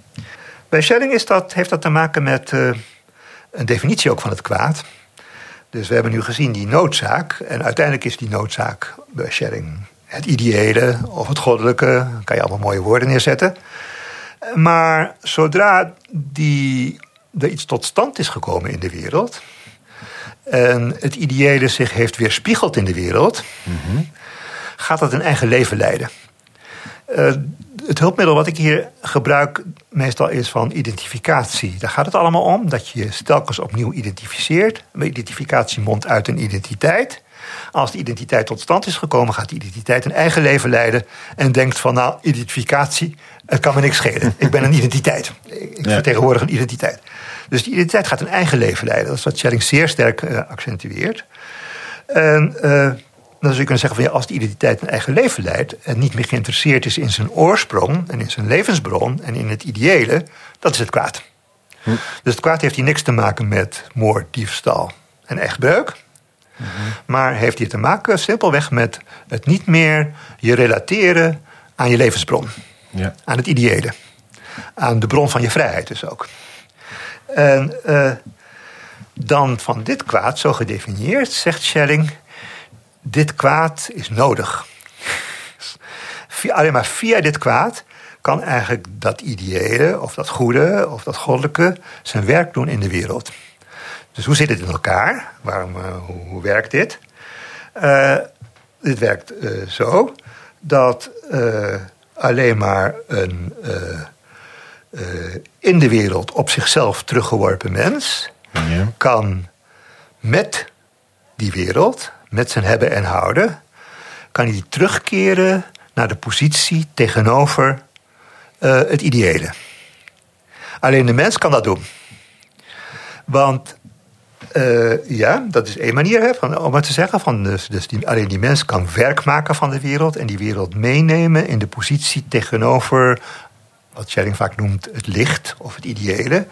Bij Schelling is dat, heeft dat te maken met een definitie ook van het kwaad. Dus we hebben nu gezien die noodzaak. En uiteindelijk is die noodzaak bij Schelling het ideële of het goddelijke. Kan je allemaal mooie woorden neerzetten. Maar zodra die, er iets tot stand is gekomen in de wereld en het ideële zich heeft weerspiegeld in de wereld, gaat dat een eigen leven leiden. Eh, het hulpmiddel wat ik hier gebruik meestal is van identificatie. Daar gaat het allemaal om, dat je je telkens opnieuw identificeert. Identificatie mondt uit een identiteit. Als die identiteit tot stand is gekomen, gaat die identiteit een eigen leven leiden. En denkt van, nou, identificatie, het kan me niks schelen. Ik ben een identiteit. Ik Ja. vertegenwoordig een identiteit. Dus die identiteit gaat een eigen leven leiden. Dat is wat Schelling zeer sterk eh, accentueert. En eh, dan zou je kunnen zeggen van ja, als die identiteit een eigen leven leidt en niet meer geïnteresseerd is in zijn oorsprong en in zijn levensbron en in het ideële, dat is het kwaad. Dus het kwaad heeft hier niks te maken met moord, diefstal en echtbreuk. Maar heeft hier te maken simpelweg met het niet meer je relateren aan je levensbron, Ja. aan het ideële, aan de bron van je vrijheid dus ook. En eh, dan van dit kwaad, zo gedefinieerd, zegt Schelling, dit kwaad is nodig. Alleen maar via dit kwaad kan eigenlijk dat ideële, of dat goede, of dat goddelijke zijn werk doen in de wereld. Dus hoe zit het in elkaar? Waarom, eh, hoe, hoe werkt dit? Eh, dit werkt eh, zo dat alleen maar een in de wereld op zichzelf teruggeworpen mens Ja. kan met die wereld, met zijn hebben en houden, kan hij terugkeren naar de positie tegenover eh, het ideële. Alleen de mens kan dat doen. Want eh, ja, dat is één manier hè, van, om het te zeggen. Van, dus, die, alleen die mens kan werk maken van de wereld en die wereld meenemen in de positie tegenover wat Schelling vaak noemt het licht of het ideële.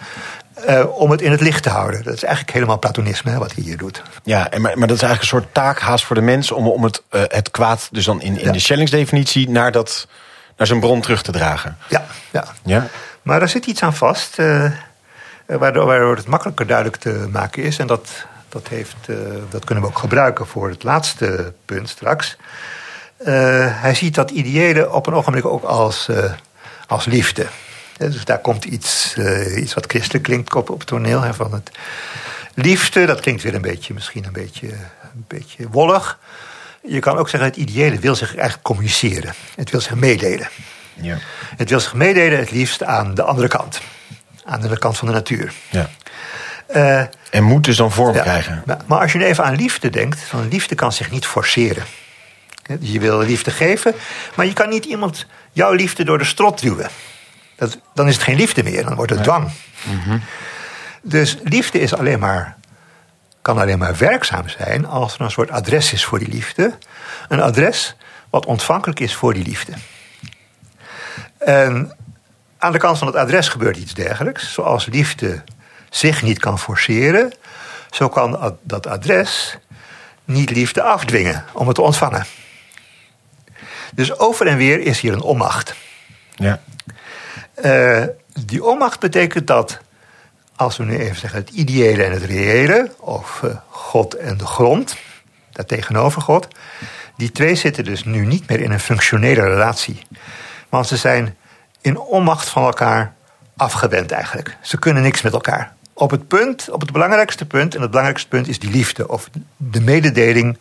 eh, om het in het licht te houden. Dat is eigenlijk helemaal platonisme hè, wat hij hier doet. Ja, en maar, maar dat is eigenlijk een soort taak haast voor de mens om, om het, eh, het kwaad, dus dan in, in Ja. de Schellingsdefinitie, naar, dat, naar zijn bron terug te dragen. Ja, ja. Ja. Maar daar zit iets aan vast, eh, waardoor, waardoor het makkelijker duidelijk te maken is. En dat, dat, heeft, dat kunnen we ook gebruiken voor het laatste punt straks. Hij ziet dat ideële op een ogenblik ook als, als liefde. Dus daar komt iets, eh, iets wat christelijk klinkt op, op het toneel. Hè, van het liefde, dat klinkt weer een beetje, misschien een beetje, een beetje wollig. Je kan ook zeggen, het ideële wil zich eigenlijk communiceren. Het wil zich meedelen. Ja. Het wil zich meedelen het liefst aan de andere kant. Aan de kant van de natuur. ja. Eh, En moet dus dan vorm ja, krijgen. Maar, als je even aan liefde denkt, van liefde kan zich niet forceren. Hè, Je wil liefde geven, maar je kan niet iemand jouw liefde door de strot duwen. Dat, dan is het geen liefde meer, dan wordt het dwang. Dus liefde is alleen maar, kan alleen maar werkzaam zijn als er een soort adres is voor die liefde. Een adres wat ontvankelijk is voor die liefde. En aan de kant van het adres gebeurt iets dergelijks. Zoals liefde zich niet kan forceren, zo kan dat adres niet liefde afdwingen om het te ontvangen. Dus over en weer is hier een onmacht. Ja. Eh, die onmacht betekent dat als we nu even zeggen het ideële en het reële, of uh, God en de grond, daartegenover God, die twee zitten dus nu niet meer in een functionele relatie. Want ze zijn in onmacht van elkaar afgewend eigenlijk. Ze kunnen niks met elkaar. Op het punt, op het belangrijkste punt, en het belangrijkste punt is die liefde, of de mededeling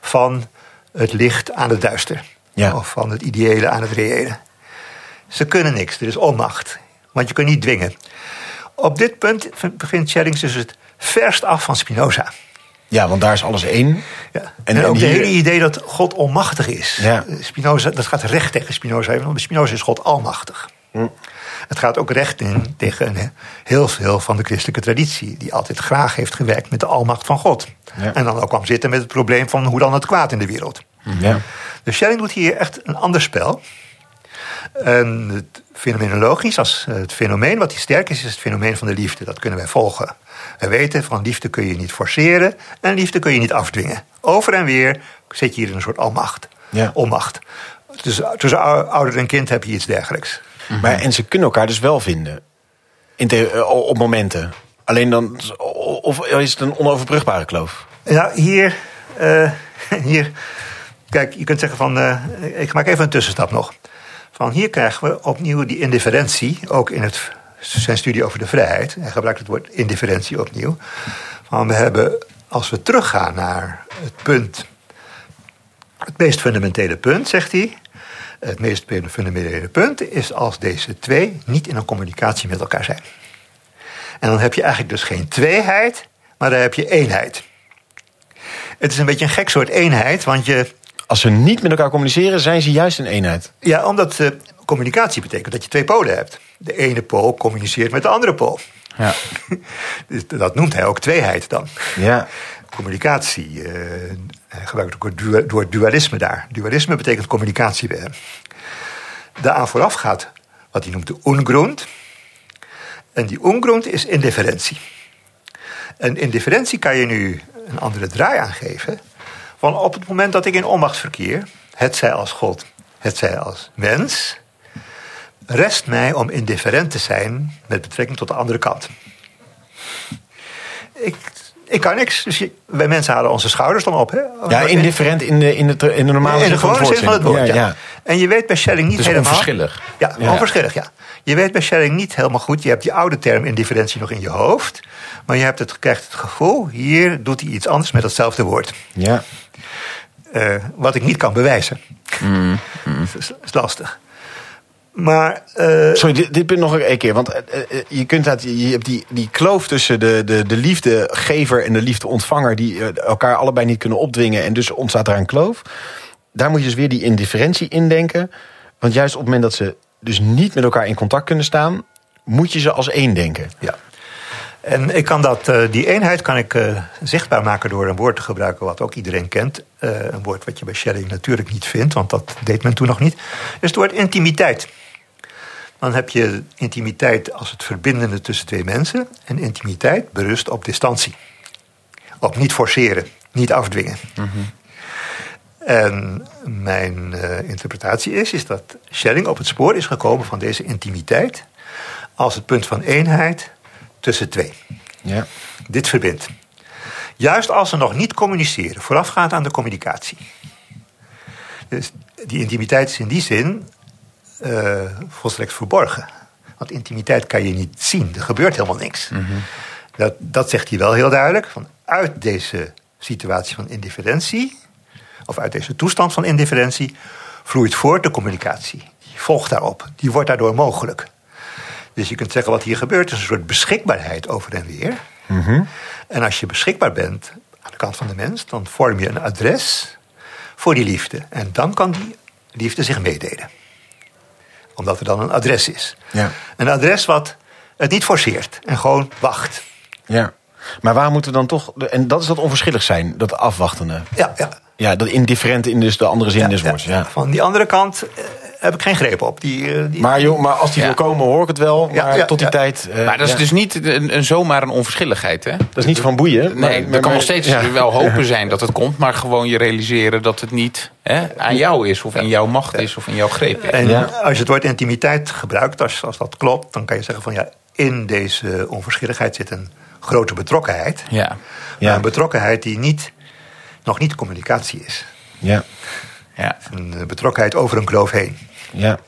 van het licht aan het duister. Ja. Of van het ideële aan het reële. Ze kunnen niks, er is onmacht. Want je kunt niet dwingen. Op dit punt bevindt Schelling dus het verst af van Spinoza. Ja, want daar is alles één. Ja. En, en, ook het hele idee dat God onmachtig is. Ja. Spinoza, dat gaat recht tegen Spinoza. Want Spinoza is God almachtig. Hm. Het gaat ook recht in tegen heel veel van de christelijke traditie, die altijd graag heeft gewerkt met de almacht van God. Ja. En dan ook kwam zitten met het probleem van hoe dan het kwaad in de wereld. Ja. Dus Schelling doet hier echt een ander spel. En het fenomenologisch, als het fenomeen wat hier sterk is, is het fenomeen van de liefde. Dat kunnen wij volgen. We weten van liefde kun je niet forceren en liefde kun je niet afdwingen. Over en weer zit je hier in een soort almacht. Ja. Onmacht. Dus tussen ouder en kind heb je iets dergelijks. Maar, en ze kunnen elkaar dus wel vinden. In eh, op momenten. Alleen dan. Of is het een onoverbrugbare kloof? Ja, hier, eh, hier. Kijk, je kunt zeggen van. eh, ik maak even een tussenstap nog. Van hier krijgen we opnieuw die indifferentie. Ook in het, zijn studie over de vrijheid. Hij gebruikt het woord indifferentie opnieuw. Van we hebben, als we teruggaan naar het punt. Het meest fundamentele punt, zegt hij. Het meest fundamentele punt is als deze twee niet in een communicatie met elkaar zijn. En dan heb je eigenlijk dus geen tweeheid, maar dan heb je eenheid. Het is een beetje een gek soort eenheid, want je. Als ze niet met elkaar communiceren, zijn ze juist een eenheid. Ja, omdat eh, communicatie betekent dat je twee polen hebt. De ene pool communiceert met de andere pool. Ja. Dus dat noemt hij ook tweeheid dan. Ja. Communicatie. hij gebruikt ook door dualisme daar. Dualisme betekent communicatie bij hem. Daaraan vooraf gaat wat hij noemt de ongrond. En die ongrond is indifferentie. En indifferentie kan je nu een andere draai aangeven. Van op het moment dat ik in onmacht verkeer, het zij als God, het zij als mens, rest mij om indifferent te zijn met betrekking tot de andere kant. Ik, ik kan niks. Dus je- wij mensen halen onze schouders dan op. Hè? Ja, indifferent in de, in de, in de normale in zin de van het gewone zin van het woord. Ja, Ja, En je weet bij Schelling niet Dus helemaal. onverschillig. Ja, Ja. onverschillig, ja. Je weet bij Schelling niet helemaal goed. Je hebt die oude term indifferentie nog in je hoofd. Maar je hebt het, krijgt het gevoel, hier doet hij iets anders met hetzelfde woord. ja. Eh, wat ik niet kan bewijzen. Mm, Dat is, is lastig. Maar eh, Sorry, dit, dit punt nog een keer. Want eh, eh, je, kunt dat, je hebt die, die kloof tussen de, de, de liefdegever en de liefdeontvanger... die elkaar allebei niet kunnen opdwingen. En dus ontstaat daar een kloof. Daar moet je dus weer die indifferentie in denken. Want juist op het moment dat ze dus niet met elkaar in contact kunnen staan... moet je ze als één denken. Ja. En ik kan dat, eh, die eenheid kan ik eh, zichtbaar maken door een woord te gebruiken wat ook iedereen kent. Eh, een woord wat je bij Schelling natuurlijk niet vindt, want dat deed men toen nog niet. Is het woord intimiteit. Dan heb je intimiteit als het verbindende tussen twee mensen. En intimiteit berust op distantie. Op niet forceren, niet afdwingen. En mijn eh, interpretatie is, is dat Schelling op het spoor is gekomen van deze intimiteit als het punt van eenheid tussen twee. Ja. Dit verbindt. Juist als ze nog niet communiceren, voorafgaand aan de communicatie. Dus die intimiteit is in die zin eh, volstrekt verborgen. Want intimiteit kan je niet zien, er gebeurt helemaal niks. dat, dat zegt hij wel heel duidelijk. Van uit deze situatie van indifferentie, of uit deze toestand van indifferentie, vloeit voort de communicatie. Die volgt daarop, die wordt daardoor mogelijk. Dus je kunt zeggen wat hier gebeurt is een soort beschikbaarheid over en weer. En als je beschikbaar bent aan de kant van de mens, dan vorm je een adres voor die liefde. En dan kan die liefde zich meedelen. Omdat er dan een adres is. Ja. Een adres wat het niet forceert en gewoon wacht. ja. Maar waar moeten we dan toch... En dat is dat onverschillig zijn, dat afwachtende. Ja, ja. Ja, dat indifferent in dus de andere zin des woords. Ja. Van die andere kant eh, heb ik geen greep op. Die, eh, die, Maar, joh, maar als die Ja. wil komen, hoor ik het wel. Ja, Maar ja, tot die ja. tijd... eh, Maar dat is ja. dus niet een, een zomaar een onverschilligheid, hè? Dat is niet van boeien. maar- Nee, maar- er kan maar- nog steeds ja. wel hopen zijn dat het komt, maar gewoon je realiseren dat het niet hè, aan jou is, of in jouw macht is, of in jouw greep is. En Ja. als je het woord intimiteit gebruikt, als, als dat klopt, dan kan je zeggen van ja, in deze onverschilligheid zit een grote betrokkenheid. Ja. Ja. Een betrokkenheid die niet, nog niet communicatie is. Ja. Ja. Een betrokkenheid over een kloof heen. Ja.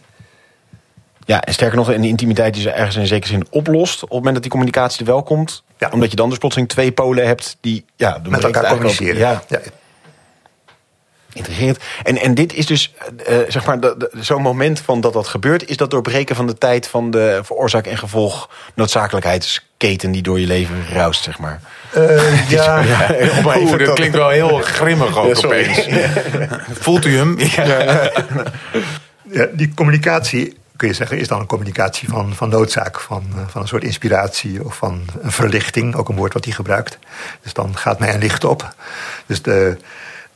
Ja, en sterker nog, in de intimiteit die ze ergens in zekere zin oplost... op het moment dat die communicatie er wel komt... Ja. omdat je dan dus plotseling twee polen hebt die... Ja, Met elkaar communiceren. ook- Ja, intrigerend. En, en dit is dus, eh, eh, zeg maar, zo'n moment van dat dat gebeurt... is dat doorbreken van de tijd van de veroorzaak en gevolg... noodzakelijkheidsketen die door je leven ruist, zeg maar. Eh, ja, Oeh, dat klinkt wel heel grimmig ook Ja, opeens. Voelt u hem? Ja. Ja, die communicatie, kun je zeggen, is dan een communicatie van, van noodzaak. Van, eh, van een soort inspiratie of van een verlichting. Ook een woord wat hij gebruikt. Dus dan gaat mij een licht op. Dus de,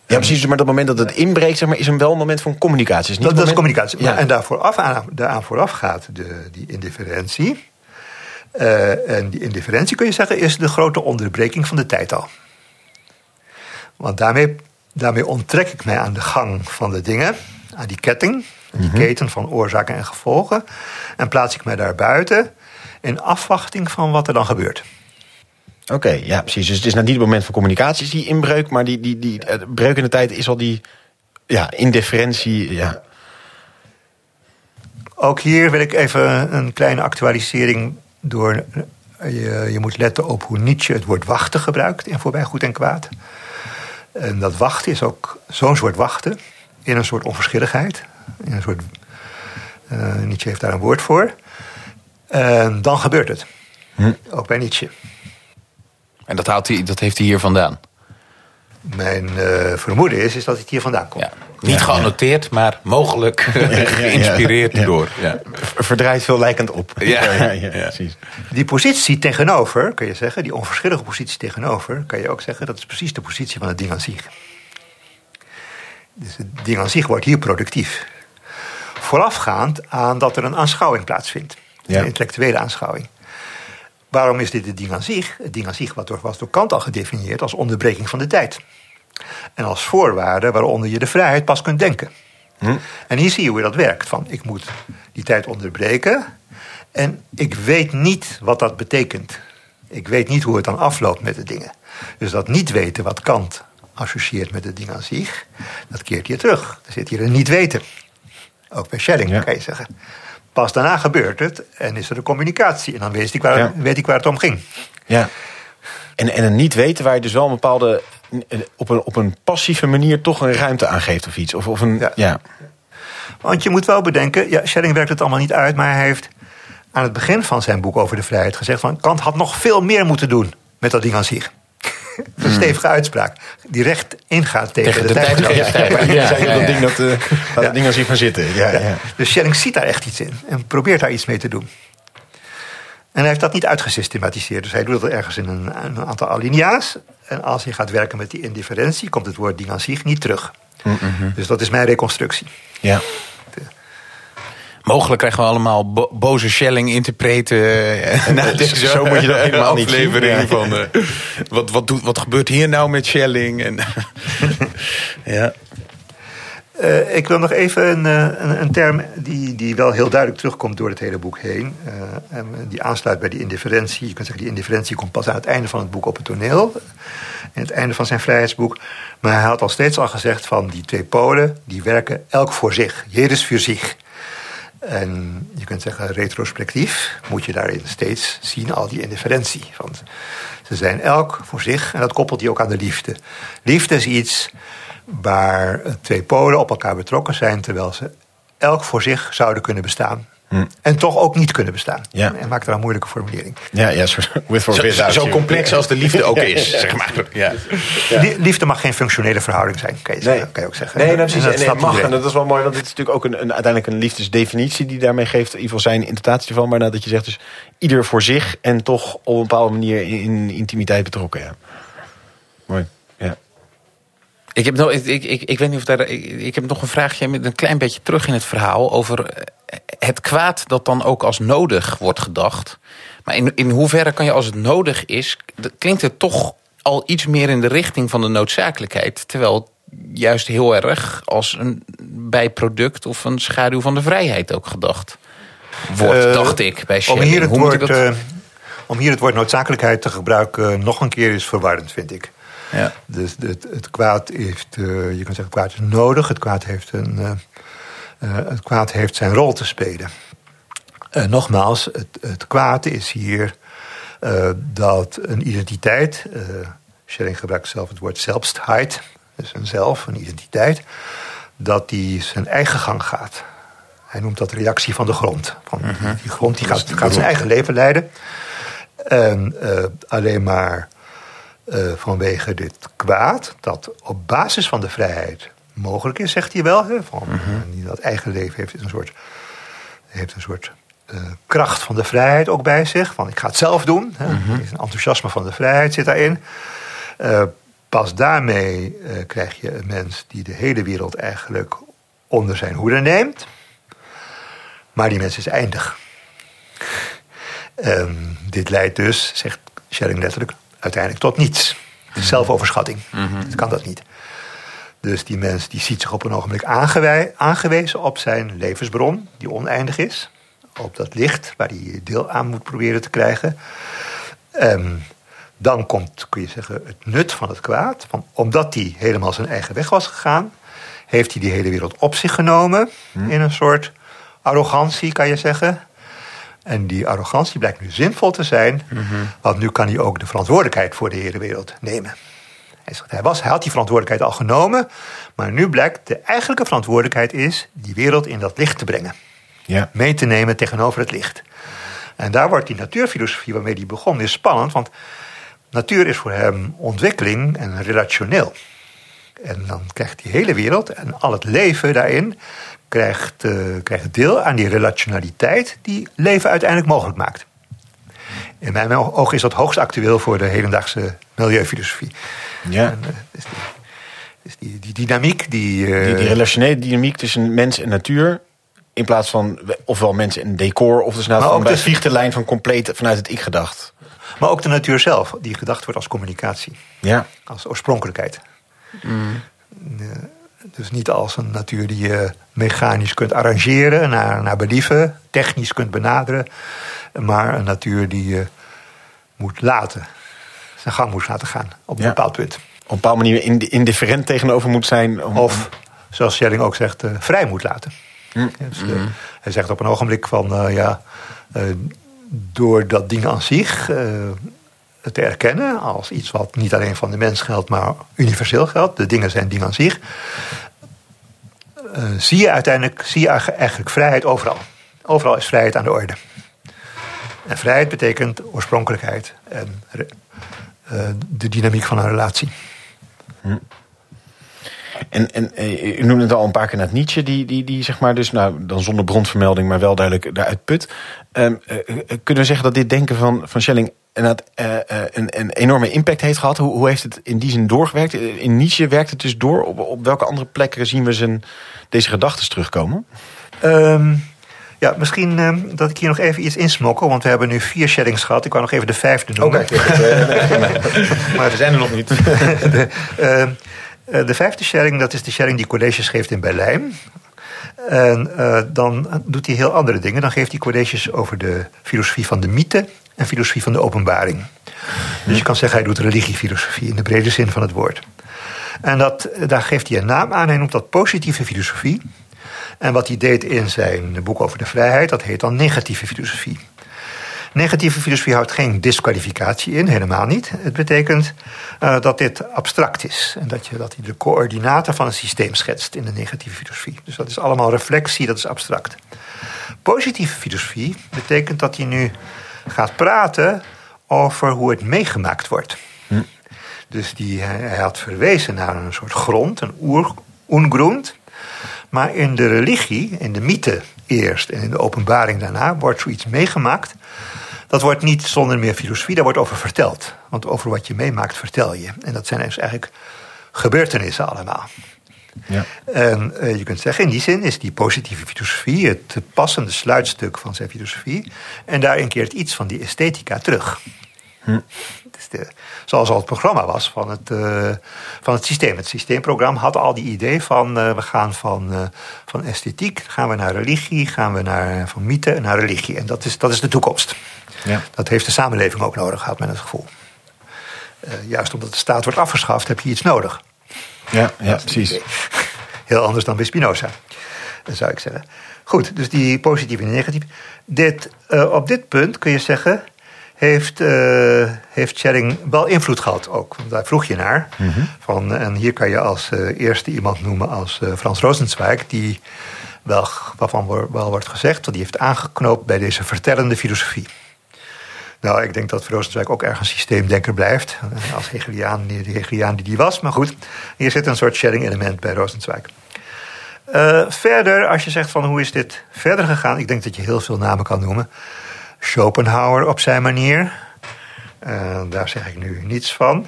Ja, precies. Maar dat moment dat het inbreekt, zeg maar, is een wel een moment van communicatie. Is niet dat, dat is communicatie. Ja. Maar, en daarvoor af, aan, daaraan vooraf gaat de, die indifferentie. Eh, en die indifferentie, kun je zeggen, is de grote onderbreking van de tijd al. Want daarmee, daarmee onttrek ik mij aan de gang van de dingen, aan die ketting, die keten van oorzaken en gevolgen, en plaats ik mij daar buiten in afwachting van wat er dan gebeurt. Oké, ja, precies. Dus het is nou niet het moment van communicatie, is die inbreuk... maar die, die, die eh, breuk in de tijd is al die ja, indifferentie. Ja. Ook hier wil ik even een kleine actualisering door. Je, je moet letten op hoe Nietzsche het woord wachten gebruikt in Voorbij Goed en Kwaad. En dat wachten is ook zo'n soort wachten in een soort onverschilligheid. In een soort, eh, Nietzsche heeft daar een woord voor. En dan gebeurt het. Ook bij Nietzsche. En dat, haalt hij, dat heeft hij hier vandaan. Mijn eh, vermoeden is, is dat het hier vandaan komt. Ja. Niet geannoteerd, maar mogelijk geïnspireerd ja. door. Ja. Verdraait veel lijkend op. Ja. ja, ja, precies. Die positie tegenover, kun je zeggen, die onverschillige positie tegenover, kan je ook zeggen, dat is precies de positie van het ding aan zich. Dus het ding aan zich wordt hier productief. Voorafgaand aan dat er een aanschouwing plaatsvindt. Ja. Een intellectuele aanschouwing. Waarom is dit het ding aan zich? Het ding aan zich wat door- was door Kant al gedefinieerd als onderbreking van de tijd. En als voorwaarde waaronder je de vrijheid pas kunt denken. En hier zie je hoe dat werkt. Van, ik moet die tijd onderbreken. En ik weet niet wat dat betekent. Ik weet niet hoe het dan afloopt met de dingen. Dus dat niet weten wat Kant associeert met het ding aan zich... dat keert hier terug. Er zit hier een niet weten. Ook bij Schelling, Ja. kan je zeggen. Pas daarna gebeurt het en is er een communicatie. En dan weet ik waar, Ja. weet ik waar het om ging. Ja. En, en een niet weten waar je dus wel een bepaalde... op een, op een passieve manier toch een ruimte aan geeft of iets. Of, of een, ja. Ja. Want je moet wel bedenken, ja, Schelling werkt het allemaal niet uit, maar hij heeft aan het begin van zijn boek over de vrijheid gezegd van Kant had nog veel meer moeten doen met dat ding aan zich. Dat een stevige uitspraak die recht ingaat tegen, Tegen de, de tijdgeest. tijdgeest. Ja, dat ding dat, eh het ding als zich gaan zitten. Ja, ja. Ja. Dus Schelling ziet daar echt iets in en probeert daar iets mee te doen. En hij heeft dat niet uitgesystematiseerd. Dus hij doet dat ergens in een, een aantal alinea's. En als hij gaat werken met die indifferentie, komt het woord ding aan zich niet terug. Dus dat is mijn reconstructie. Ja. Mogelijk krijgen we allemaal bo- boze Schelling-interpreten. eh, na deze zo moet je dat helemaal niet zien. aflevering Ja. van... eh, wat, wat, doet, wat gebeurt hier nou met Schelling? En, ja. Eh, ik wil nog even een, eh, een, een term die, die wel heel duidelijk terugkomt door het hele boek heen. eh, en die aansluit bij die indifferentie. Je kunt zeggen, die indifferentie komt pas aan het einde van het boek op het toneel. In het einde van zijn vrijheidsboek. Maar hij had al steeds al gezegd van die twee polen, die werken elk voor zich. Jedes voor zich. En je kunt zeggen, retrospectief moet je daarin steeds zien al die indifferentie. Want ze zijn elk voor zich en dat koppelt hij ook aan de liefde. Liefde is iets waar twee polen op elkaar betrokken zijn, terwijl ze elk voor zich zouden kunnen bestaan. En toch ook niet kunnen bestaan. Ja. En maakt daar een moeilijke formulering. Ja, ja, zo, with Zo, without zo you. complex als de liefde ook is, zeg maar. Ja. Lie- Liefde mag geen functionele verhouding zijn, kan je, Nee. zeggen, kan je ook zeggen. Nee, nou, precies. dat En, snapt mag. En dat is wel mooi, want dit is natuurlijk ook een, een, uiteindelijk een liefdesdefinitie die daarmee geeft. In ieder geval zijn interpretatie ervan. Maar dat je zegt dus ieder voor zich en toch op een bepaalde manier in, in intimiteit betrokken. Ja. Mooi. Ik, heb nog, ik, ik, ik, ik weet niet of daar. Ik, ik heb nog een vraagje met een klein beetje terug in het verhaal over eh, het kwaad dat dan ook als nodig wordt gedacht. Maar in, in hoeverre kan je als het nodig is, klinkt het toch al iets meer in de richting van de noodzakelijkheid. Terwijl het juist heel erg als een bijproduct of een schaduw van de vrijheid ook gedacht wordt, Eh, dacht ik, bij Om Schelling. hier, het woord, dat- eh, om hier het woord noodzakelijkheid te gebruiken nog een keer is verwarrend, vind ik. Ja. Dus het, het kwaad heeft, eh, je kan zeggen, het kwaad is nodig. Het kwaad heeft, een, eh, eh, het kwaad heeft zijn rol te spelen. Nogmaals, het, het kwaad is hier dat een identiteit... Schelling gebruikt zelf het woord zelfstheid, dus een zelf, een identiteit... dat die zijn eigen gang gaat. Hij noemt dat reactie van de grond. Van die, die grond die gaat, gaat zijn eigen leven leiden. En alleen maar eh, vanwege dit kwaad, dat op basis van de vrijheid mogelijk is, zegt hij wel. Hè, van, die dat eigen leven heeft een soort, heeft een soort eh, kracht van de vrijheid ook bij zich. Van ik ga het zelf doen. Hè. Is Een enthousiasme van de vrijheid zit daarin. Pas daarmee krijg je een mens die de hele wereld eigenlijk onder zijn hoede neemt. Maar die mens is eindig. Ehm, dit leidt dus, zegt Schelling letterlijk, uiteindelijk tot niets. Zelfoverschatting. Dat kan dat niet. Dus die mens die ziet zich op een ogenblik aangewezen op zijn levensbron, die oneindig is. Op dat licht waar hij deel aan moet proberen te krijgen. Ehm, dan komt, kun je zeggen, het nut van het kwaad. Want omdat hij helemaal zijn eigen weg was gegaan, heeft hij die hele wereld op zich genomen. In een soort arrogantie, kan je zeggen. En die arrogantie blijkt nu zinvol te zijn, want nu kan hij ook de verantwoordelijkheid voor de hele wereld nemen. Hij, zegt, hij, was, hij had die verantwoordelijkheid al genomen, maar nu blijkt de eigenlijke verantwoordelijkheid is die wereld in dat licht te brengen. Ja. Mee te nemen tegenover het licht. En daar wordt die natuurfilosofie waarmee hij begon weer spannend, want natuur is voor hem ontwikkeling en relationeel. En dan krijgt die hele wereld en al het leven daarin krijgt, eh, krijgt deel aan die relationaliteit die leven uiteindelijk mogelijk maakt. In mijn ogen is dat hoogst actueel voor de hedendaagse milieufilosofie. Ja. En, eh, dus die, dus die, die dynamiek die, eh, Die, die relationele dynamiek tussen mens en natuur. In plaats van ofwel mensen en decor. Of dus nou bij dus- de lijn van compleet vanuit het ik gedacht. maar ook de natuur zelf, die gedacht wordt als communicatie. Ja. als oorspronkelijkheid. Eh, Dus niet als een natuur die je mechanisch kunt arrangeren naar, naar believen, technisch kunt benaderen, maar een natuur die je moet laten, zijn gang moet laten gaan op een Ja. bepaald punt. Op een bepaalde manier indi- indifferent tegenover moet zijn. Om, Of, zoals Schelling ook zegt, eh, vrij moet laten. Ja, dus, eh, hij zegt op een ogenblik van, eh, ja, door dat ding aan zich te erkennen als iets wat niet alleen van de mens geldt, maar universeel geldt. De dingen zijn dingen aan zich. eh, zie je uiteindelijk zie je eigenlijk vrijheid overal. Overal is vrijheid aan de orde. En vrijheid betekent oorspronkelijkheid en eh, de dynamiek van een relatie. En, en eh, u noemde het al een paar keer naar Nietzsche, die, die, die zeg maar dus, nou, dan zonder bronvermelding, maar wel duidelijk daaruit put. Ehm, eh, eh, kunnen we zeggen dat dit denken van, van Schelling eh, eh, een, een enorme impact heeft gehad? Hoe, hoe heeft het in die zin doorgewerkt? In Nietzsche werkt het dus door. Op, op welke andere plekken zien we zijn, deze gedachten terugkomen? Ehm, ja, misschien ehm, dat ik hier nog even iets insmokkel, want we hebben nu vier shellings gehad. Ik wou nog even de vijfde noemen. maar we zijn er nog niet. de, de vijfde shelling, dat is de shelling die colleges geeft in Berlijn. En eh, dan doet hij heel andere dingen. Dan geeft hij colleges over de filosofie van de mythe en filosofie van de openbaring. Dus je kan zeggen, hij doet religiefilosofie in de brede zin van het woord. En dat, daar geeft hij een naam aan. Hij noemt dat positieve filosofie. En wat hij deed in zijn boek over de vrijheid, dat heet dan negatieve filosofie. Negatieve filosofie houdt geen disqualificatie in, helemaal niet. Het betekent uh, dat dit abstract is. En dat, je, dat hij de coördinaten van een systeem schetst in de negatieve filosofie. Dus dat is allemaal reflectie, dat is abstract. Positieve filosofie betekent dat hij nu gaat praten over hoe het meegemaakt wordt. Hm. Dus die, hij had verwezen naar een soort grond, een oer, ungrund. Maar in de religie, in de mythe eerst en in de openbaring daarna, wordt zoiets meegemaakt. Dat wordt niet zonder meer filosofie, daar wordt over verteld. Want over wat je meemaakt vertel je. En dat zijn dus eigenlijk gebeurtenissen allemaal. Ja. En uh, je kunt zeggen, in die zin is die positieve filosofie het passende sluitstuk van zijn filosofie. En daarin keert iets van die esthetica terug. Hm. Zoals al het programma was van het, uh, van het systeem. Het systeemprogramma had al die idee van uh, we gaan van, uh, van esthetiek, gaan we naar religie, gaan we naar, van mythe naar religie. En dat is, dat is de toekomst. Ja. Dat heeft de samenleving ook nodig, had men het gevoel. juist omdat de staat wordt afgeschaft, heb je iets nodig. Ja, ja precies. Heel anders dan bij Spinoza, zou ik zeggen. Goed, dus die positieve en negatieve. Dit, op dit punt kun je zeggen, heeft, uh, heeft wel invloed gehad ook. Want daar vroeg je naar. Mm -hmm. van, en hier kan je als uh, eerste iemand noemen als Frans Rosenzweig... Die wel, waarvan wel wordt gezegd dat die heeft aangeknoopt bij deze vertellende filosofie. Nou, ik denk dat Rosenzweig ook erg een systeemdenker blijft. Als Hegeliaan, de Hegeliaan die die was. Maar goed, hier zit een soort Schelling-element bij Rosenzweig. Verder, als je zegt van hoe is dit verder gegaan, ik denk dat je heel veel namen kan noemen. Schopenhauer op zijn manier. Uh, daar zeg ik nu niets van.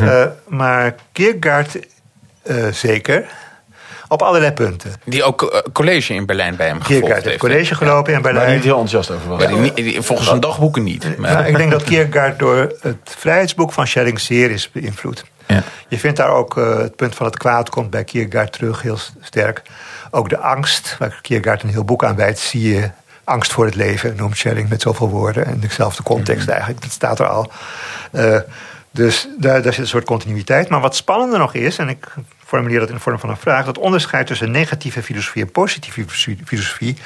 uh, maar Kierkegaard zeker. Op allerlei punten. Die ook college in Berlijn bij hem gevolgd Kierkegaard heeft. college gelopen ja. in Berlijn. Waar niet heel enthousiast over was. Ja. Die, volgens zijn dagboeken niet. Maar. Nou, ik denk dat Kierkegaard door het vrijheidsboek van Schelling zeer is beïnvloed. Ja. Je vindt daar ook uh, het punt van het kwaad komt bij Kierkegaard terug heel sterk. Ook de angst, waar Kierkegaard een heel boek aan wijdt, zie je angst voor het leven, noemt Schelling met zoveel woorden. En dezelfde context mm-hmm. eigenlijk, dat staat er al. Uh, dus daar, daar zit een soort continuïteit. Maar wat spannender nog is, en ik formuleer dat in de vorm van een vraag... dat onderscheid tussen negatieve filosofie en positieve filosofie...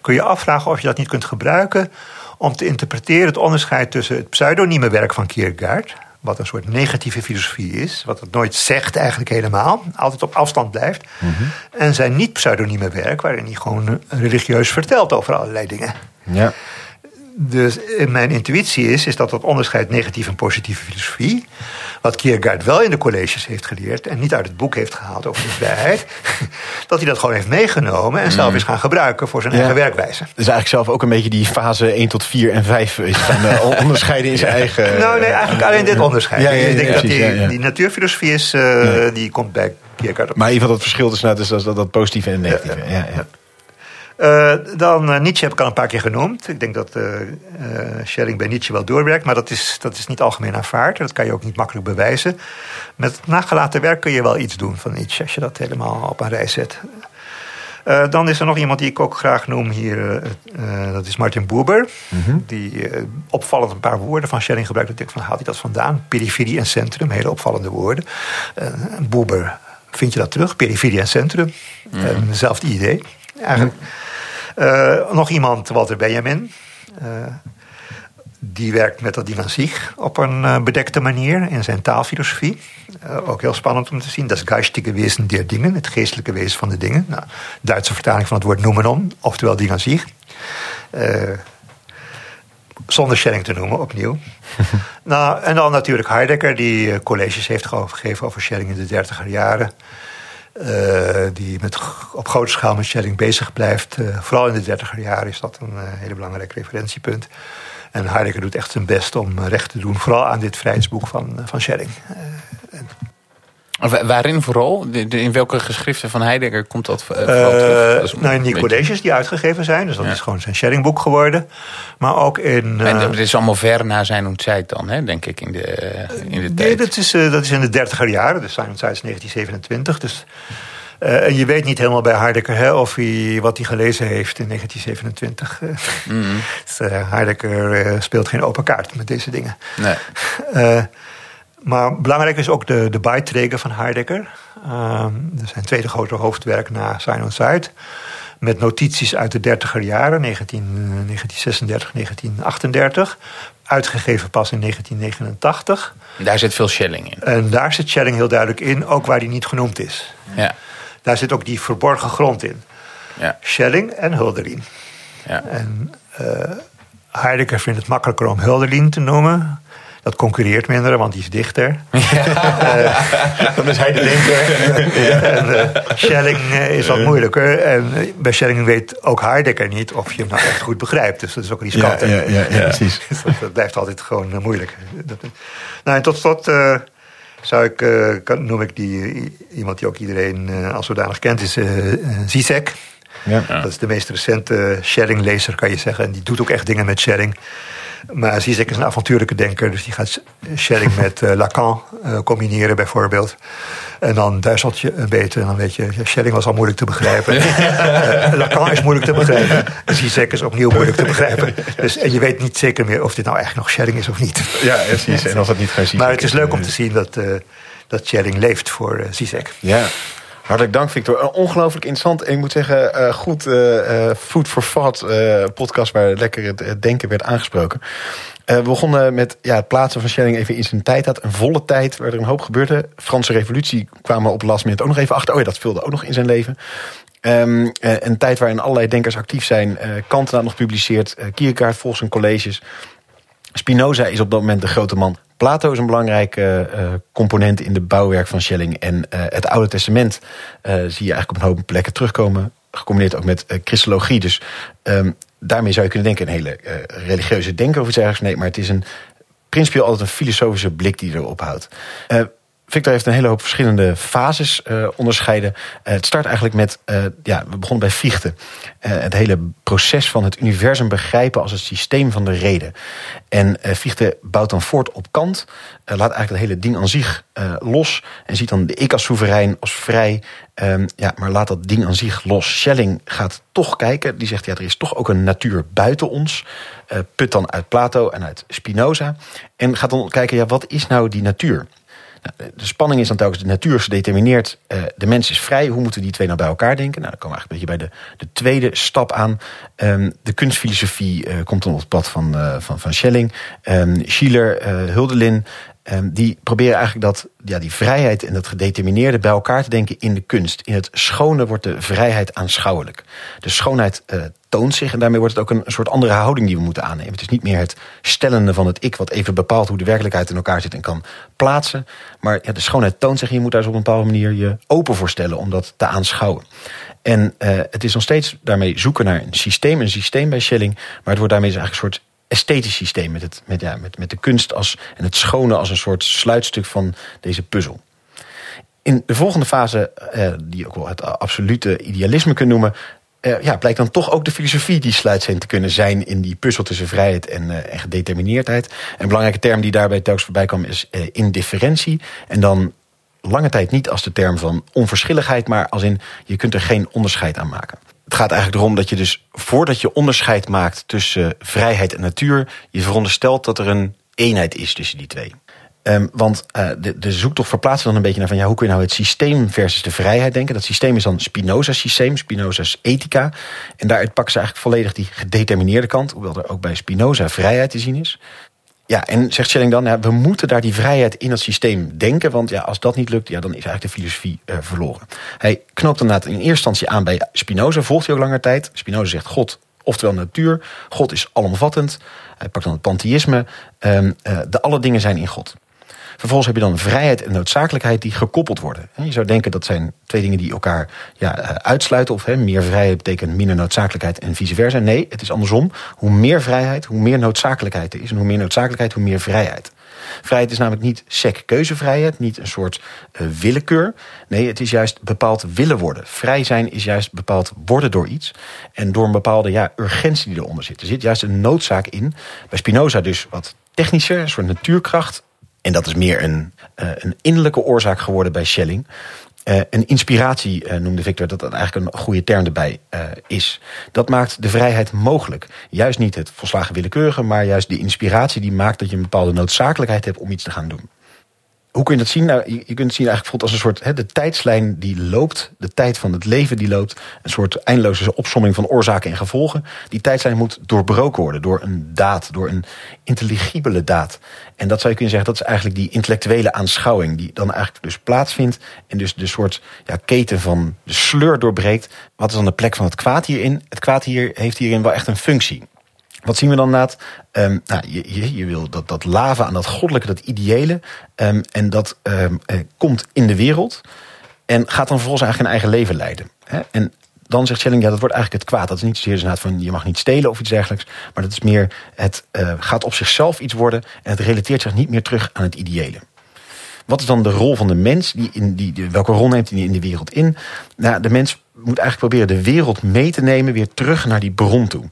kun je afvragen of je dat niet kunt gebruiken... om te interpreteren het onderscheid tussen het pseudonieme werk van Kierkegaard wat een soort negatieve filosofie is, wat het nooit zegt eigenlijk helemaal, altijd op afstand blijft, mm -hmm. en zijn niet-pseudonieme werk, waarin hij gewoon religieus vertelt over allerlei dingen. Ja. Dus mijn intuïtie is, is dat dat onderscheid negatieve en positieve filosofie, wat Kierkegaard wel in de colleges heeft geleerd en niet uit het boek heeft gehaald over de vrijheid, dat hij dat gewoon heeft meegenomen en zelf mm. is gaan gebruiken voor zijn ja. eigen werkwijze. Dus eigenlijk zelf ook een beetje die fase 1 tot 4 en 5 is van uh, onderscheiden in zijn eigen. Nou, nee, eigenlijk alleen dit onderscheid. Ja, ik denk dat die, die natuurfilosofie is, uh, die komt bij Kierkegaard op. Maar even dat verschil tussen dus dat, dat positieve en negatieve. ja. Uh, dan uh, Nietzsche heb ik al een paar keer genoemd. Ik denk dat uh, Schelling bij Nietzsche wel doorwerkt, maar dat is, dat is niet algemeen aanvaard. Dat kan je ook niet makkelijk bewijzen. Met nagelaten werk kun je wel iets doen van Nietzsche, als je dat helemaal op een rij zet. dan is er nog iemand die ik ook graag noem hier. dat is Martin Buber. Mm -hmm. Die opvallend een paar woorden van Schelling gebruikt. Dat ik van, haalt hij dat vandaan? Periferie en centrum, hele opvallende woorden. Buber, vind je dat terug? Periferie en centrum. Mm -hmm. hetzelfde idee. Eigenlijk. Nog iemand, Walter Benjamin. Uh, die werkt met dat zich op een uh, bedekte manier in zijn taalfilosofie. ook heel spannend om te zien. Dat is geistige wezen der dingen, het geestelijke wezen van de dingen. Nou, Duitse vertaling van het woord noemenon, oftewel zich. zonder Schelling te noemen, opnieuw. nou, en dan natuurlijk Heidegger, die colleges heeft gegeven over Schelling in de dertiger jaren. Uh, die met, op grote schaal met Schelling bezig blijft. Uh, vooral in de dertiger jaren is dat een uh, hele belangrijk referentiepunt. En Heidegger doet echt zijn best om recht te doen, vooral aan dit vrijheidsboek van, van Schelling. Waarin vooral? In welke geschriften van Heidegger komt dat vooral terug? nou, in die colleges die uitgegeven zijn. Dus dat ja. is gewoon zijn Schelling-boek geworden. Maar ook in... En het is allemaal ver na zijn tijd dan, hè, denk ik, in de, in de tijd. Nee, dat is, dat is in de dertiger jaren. Dus zijn tijd is 1927. Dus... Uh, en je weet niet helemaal bij Heidegger hè, of hij, wat hij gelezen heeft in 1927. Mm -hmm. dus, uh, Heidegger uh, speelt geen open kaart met deze dingen. Nee. Maar belangrijk is ook de, de bijträger van Heidegger. Uh, dat zijn tweede grote hoofdwerk na und Zeit. Met notities uit de dertiger jaren, 19, 1936, 1938. Uitgegeven pas in 1989. Daar zit veel Schelling in. En daar zit Schelling heel duidelijk in, ook waar die niet genoemd is. Ja. Daar zit ook die verborgen grond in. Ja. Schelling en Hölderlin. Ja. En uh, Heidegger vindt het makkelijker om Hölderlin te noemen dat concurreert minder, want die is dichter. Ja. Dan is hij de en, uh, Schelling uh, is wat moeilijker. En bij Schelling weet ook Heidegger niet of je hem nou echt goed begrijpt. Dus dat is ook riskant. Ja, ja, ja, ja, precies. Dus dat, dat, blijft altijd gewoon moeilijk. Dat, nou, en tot slot zou ik, noem ik die, iemand die ook iedereen als zodanig kent, is Zizek. Ja. Dat is de meest recente Schelling-lezer, kan je zeggen. En die doet ook echt dingen met Schelling. Maar Zizek is een avontuurlijke denker, dus die gaat Schelling met uh, Lacan uh, combineren bijvoorbeeld. En dan duizelt je een beetje en dan weet je, Schelling was al moeilijk te begrijpen. uh, Lacan is moeilijk te begrijpen. Zizek is opnieuw moeilijk te begrijpen. Dus, en je weet niet zeker meer of dit nou eigenlijk nog Schelling is of niet. Ja, precies. En als dat niet geen Maar het is leuk om te zien dat, dat Schelling leeft voor Zizek. Ja. Hartelijk dank, Victor. Ongelooflijk interessant. En ik moet zeggen, uh, goed uh, Food for Thought podcast... waar lekker het, denken werd aangesproken. we begonnen met ja, het plaatsen van Schelling even in zijn tijd had. Een volle tijd waar er een hoop gebeurde. Franse revolutie kwamen op last minute ook nog even achter. Oh ja, dat vulde ook nog in zijn leven. Um, een tijd waarin allerlei denkers actief zijn. Kant nog publiceert. Kierkegaard volgens zijn colleges. Spinoza is op dat moment de grote man. Plato is een belangrijke uh, component in de bouwwerk van Schelling. En uh, het Oude Testament uh, zie je eigenlijk op een hoop plekken terugkomen. Gecombineerd ook met Christologie. Dus um, daarmee zou je kunnen denken een hele religieuze denker of iets ergens. Nee, maar het is een principieel altijd een filosofische blik die erop houdt. Victor heeft een hele hoop verschillende fases uh, onderscheiden. Uh, het start eigenlijk met, uh, ja, we begonnen bij Fichte. het hele proces van het universum begrijpen als het systeem van de reden. En Fichte bouwt dan voort op Kant. laat eigenlijk het hele ding aan zich los. En ziet dan de ik als soeverein, als vrij. Um, ja, maar laat dat ding aan zich los. Schelling gaat toch kijken. Die zegt, ja, er is toch ook een natuur buiten ons. put dan uit Plato en uit Spinoza. En gaat dan kijken, ja, wat is nou die natuur? De spanning is dan telkens de natuur gedetermineerd. Uh, de mens is vrij. Hoe moeten die twee nou bij elkaar denken? Nou, dan komen we eigenlijk een beetje bij de, de tweede stap aan. Um, de kunstfilosofie uh, komt dan op het pad van, uh, van, van Schelling. Um, Schiller, Huldelin. Um, die proberen eigenlijk dat, ja, die vrijheid en dat gedetermineerde bij elkaar te denken in de kunst. In het schone wordt de vrijheid aanschouwelijk. De schoonheid uh, toont zich en daarmee wordt het ook een, een, soort andere houding die we moeten aannemen. Het is niet meer het stellende van het ik wat even bepaalt hoe de werkelijkheid in elkaar zit en kan plaatsen. Maar ja, de schoonheid toont zich en je moet daar dus op een bepaalde manier je open voor stellen om dat te aanschouwen. En uh, het is nog steeds daarmee zoeken naar een systeem, een systeem bij Schelling. Maar het wordt daarmee dus eigenlijk een soort esthetisch systeem. Met, het, met, ja, met, met de kunst als, en het schone als een soort sluitstuk van deze puzzel. In de volgende fase, eh, die ook wel het absolute idealisme kunnen noemen... Uh, ja, blijkt dan toch ook de filosofie die sluitsteen te kunnen zijn... in die puzzel tussen vrijheid en, uh, en gedetermineerdheid. Een belangrijke term die daarbij telkens voorbij kwam is uh, indifferentie. En dan lange tijd niet als de term van onverschilligheid... maar als in je kunt er geen onderscheid aan maken het gaat eigenlijk erom dat je dus voordat je onderscheid maakt tussen vrijheid en natuur, je veronderstelt dat er een eenheid is tussen die twee. Um, want uh, de, de zoektocht verplaatst dan een beetje naar van ja, hoe kun je nou het systeem versus de vrijheid denken? Dat systeem is dan Spinoza's systeem, Spinoza's ethica. En daaruit pakken ze eigenlijk volledig die gedetermineerde kant, hoewel er ook bij Spinoza vrijheid te zien is. Ja, en zegt Schelling dan, we moeten daar die vrijheid in het systeem denken. Want ja, als dat niet lukt, ja, dan is eigenlijk de filosofie uh, verloren. Hij knoopt inderdaad in eerste instantie aan bij Spinoza, volgt hij ook langer tijd. Spinoza zegt God, oftewel natuur. God is alomvattend. Hij pakt dan het pantheïsme. Um, uh, de alle dingen zijn in God. Vervolgens heb je dan vrijheid en noodzakelijkheid die gekoppeld worden. Je zou denken dat zijn twee dingen die elkaar ja, eh, uitsluiten. Of hè, meer vrijheid betekent minder noodzakelijkheid en vice versa. Nee, het is andersom. Hoe meer vrijheid, hoe meer noodzakelijkheid er is. En hoe meer noodzakelijkheid, hoe meer vrijheid. Vrijheid is namelijk niet sec keuzevrijheid, niet een soort uh, willekeur. Nee, het is juist bepaald willen worden. Vrij zijn is juist bepaald worden door iets. En door een bepaalde ja, urgentie die eronder zit. Er zit juist een noodzaak in. Bij Spinoza dus wat technischer, een soort natuurkracht. En dat is meer een, uh, een innerlijke oorzaak geworden bij Schelling. Uh, een inspiratie uh, noemde Victor, dat dat eigenlijk een goede term erbij is. Dat maakt de vrijheid mogelijk. Juist niet het volslagen willekeurige, maar juist de inspiratie die maakt dat je een bepaalde noodzakelijkheid hebt om iets te gaan doen. Hoe kun je dat zien? Nou, je, kunt het zien eigenlijk als een soort hè, de tijdslijn die loopt, de tijd van het leven die loopt, een soort eindeloze opsomming van oorzaken en gevolgen. Die tijdslijn moet doorbroken worden door een daad, door een intelligibele daad. En dat zou je kunnen zeggen, dat is eigenlijk die intellectuele aanschouwing die dan eigenlijk dus plaatsvindt en dus de soort ja, keten van de sleur doorbreekt. Wat is dan de plek van het kwaad hierin? Het kwaad hier heeft hierin wel echt een functie. Wat zien we dan na um, nou, je, je, je, wil dat, dat lava aan dat goddelijke, dat ideële. Um, en dat um, uh, komt in de wereld. En gaat dan vervolgens eigenlijk een eigen leven leiden. Hè? En dan zegt Schelling, ja, dat wordt eigenlijk het kwaad. Dat is niet zozeer dus van je mag niet stelen of iets dergelijks. Maar dat is meer, het uh, gaat op zichzelf iets worden. En het relateert zich niet meer terug aan het ideële. Wat is dan de rol van de mens? Die in die, welke rol neemt hij in de wereld in? Nou, de mens moet eigenlijk proberen de wereld mee te nemen weer terug naar die bron toe.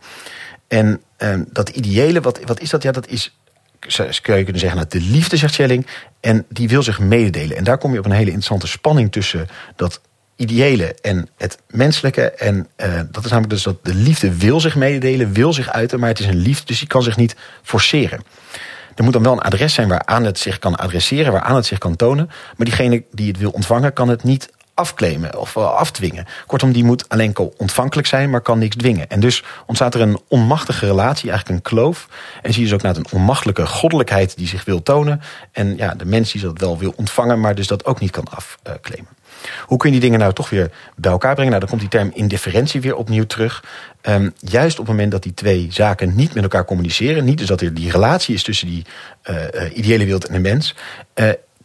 En ehm, dat ideële, wat, wat is dat? Ja, dat is zou je kunnen zeggen, nou, de liefde, zegt Schelling. En die wil zich mededelen. En daar kom je op een hele interessante spanning tussen dat ideële en het menselijke. En uh, dat is namelijk dus dat de liefde wil zich mededelen, wil zich uiten, maar het is een liefde, dus die kan zich niet forceren. Er moet dan wel een adres zijn waaraan het zich kan adresseren, waaraan het zich kan tonen. Maar diegene die het wil ontvangen, kan het niet afclaimen of uh, afdwingen. Kortom, die moet alleen ontvankelijk zijn, maar kan niks dwingen. En dus ontstaat er een onmachtige relatie, eigenlijk een kloof. En zie je dus ook naar een onmachtelijke goddelijkheid die zich wil tonen. En ja, de mens die dat wel wil ontvangen, maar dus dat ook niet kan afclaimen. Hoe kun je die dingen nou toch weer bij elkaar brengen? Nou, dan komt die term indifferentie weer opnieuw terug. Um, juist op het moment dat die twee zaken niet met elkaar communiceren, niet dus dat er die relatie is tussen die uh, ideële wereld en de mens,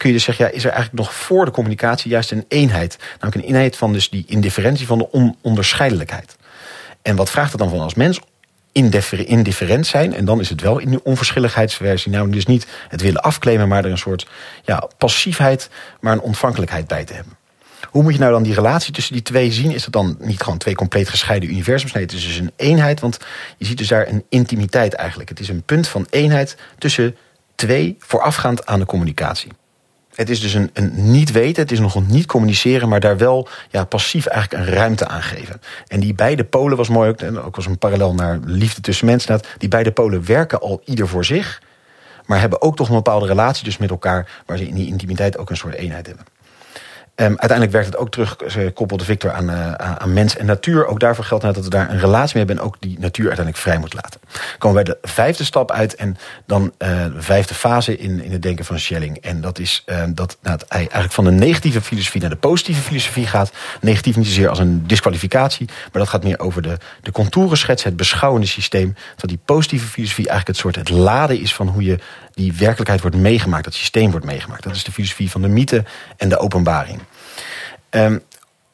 kun je dus zeggen, ja, is er eigenlijk nog voor de communicatie juist een eenheid. Namelijk een eenheid van dus die indifferentie van de ononderscheidelijkheid. En wat vraagt het dan van als mens? indifferent zijn. En dan is het wel in de onverschilligheidsversie. Nou, dus niet het willen afklemen, maar er een soort ja, passiefheid, maar een ontvankelijkheid bij te hebben. Hoe moet je nou dan die relatie tussen die twee zien? Is dat dan niet gewoon twee compleet gescheiden universums? Nee, het is dus een eenheid, want je ziet dus daar een intimiteit eigenlijk. Het is een punt van eenheid tussen twee voorafgaand aan de communicatie. Het is dus een, een niet weten, het is nog niet communiceren, maar daar wel ja, passief eigenlijk een ruimte aan geven. En die beide polen was mooi, ook, ook als een parallel naar liefde tussen mensen. Die beide polen werken al ieder voor zich, maar hebben ook toch een bepaalde relatie dus met elkaar, waar ze in die intimiteit ook een soort eenheid hebben. Um, uiteindelijk werkt het ook terug, ze koppelde Victor aan, uh, aan mens en natuur. Ook daarvoor geldt nou dat we daar een relatie mee hebben en ook die natuur uiteindelijk vrij moet laten. komen we bij de vijfde stap uit en dan uh, de vijfde fase in, in het denken van Schelling. En dat is uh, dat nou, eigenlijk van de negatieve filosofie naar de positieve filosofie gaat. Negatief niet zozeer als een disqualificatie, maar dat gaat meer over de, de contourenschets, het beschouwende systeem. Dat die positieve filosofie eigenlijk het soort het laden is van hoe je die werkelijkheid wordt meegemaakt, dat systeem wordt meegemaakt. Dat is de filosofie van de mythe en de openbaring. Um,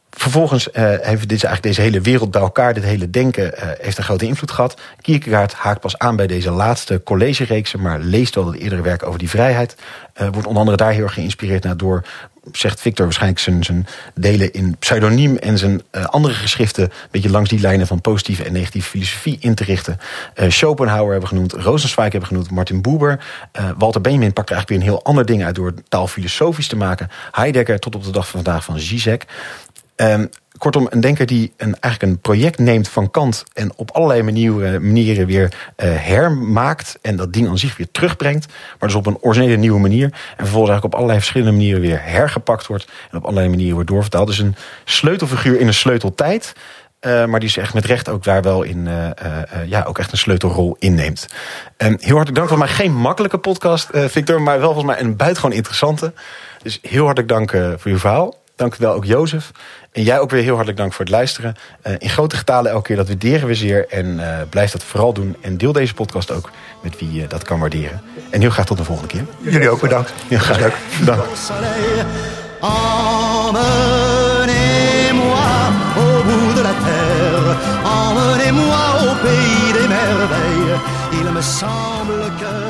vervolgens uh, heeft dit, eigenlijk deze hele wereld bij elkaar, dit hele denken, uh, heeft een grote invloed gehad. Kierkegaard haakt pas aan bij deze laatste collegereeksen, maar leest wel het eerdere werk over die vrijheid. Uh, wordt onder andere daar heel erg geïnspireerd naar door zegt Victor waarschijnlijk zijn, zijn delen in pseudoniem en zijn uh, andere geschriften een beetje langs die lijnen van positieve en negatieve filosofie in te richten. Uh, Schopenhauer hebben genoemd, Rosenzweig hebben genoemd, Martin Buber. Uh, Walter Benjamin pakt er eigenlijk weer een heel ander ding uit door taal filosofisch te maken. Heidegger tot op de dag van vandaag van Zizek. Um, kortom, een denker die een, eigenlijk een project neemt van Kant en op allerlei manieren, manieren weer uh, hermaakt en dat ding aan zich weer terugbrengt, maar dus op een originele nieuwe manier. En vervolgens eigenlijk op allerlei verschillende manieren weer hergepakt wordt en op allerlei manieren wordt doorvertaald. Dus een sleutelfiguur in een sleuteltijd. Uh, maar die is echt met recht ook daar wel in, uh, ja, ook echt een sleutelrol inneemt. Um, heel hartelijk dank. voor mij geen makkelijke podcast, Victor, maar wel volgens mij een buitengewoon interessante. Dus heel hartelijk dank voor uw verhaal. Dank u wel ook Jozef. En jij ook weer heel hartelijk dank voor het luisteren. Uh, in grote getalen elke keer, dat waarderen we zeer. En uh, blijf dat vooral doen. En deel deze podcast ook met wie uh, dat kan waarderen. En heel graag tot de volgende keer. Jullie ook bedankt. Heel graag. Leuk. Dank. Emmenez-moi au bout de la terre, emmenez-moi au pays des merveilles. Il me semble que la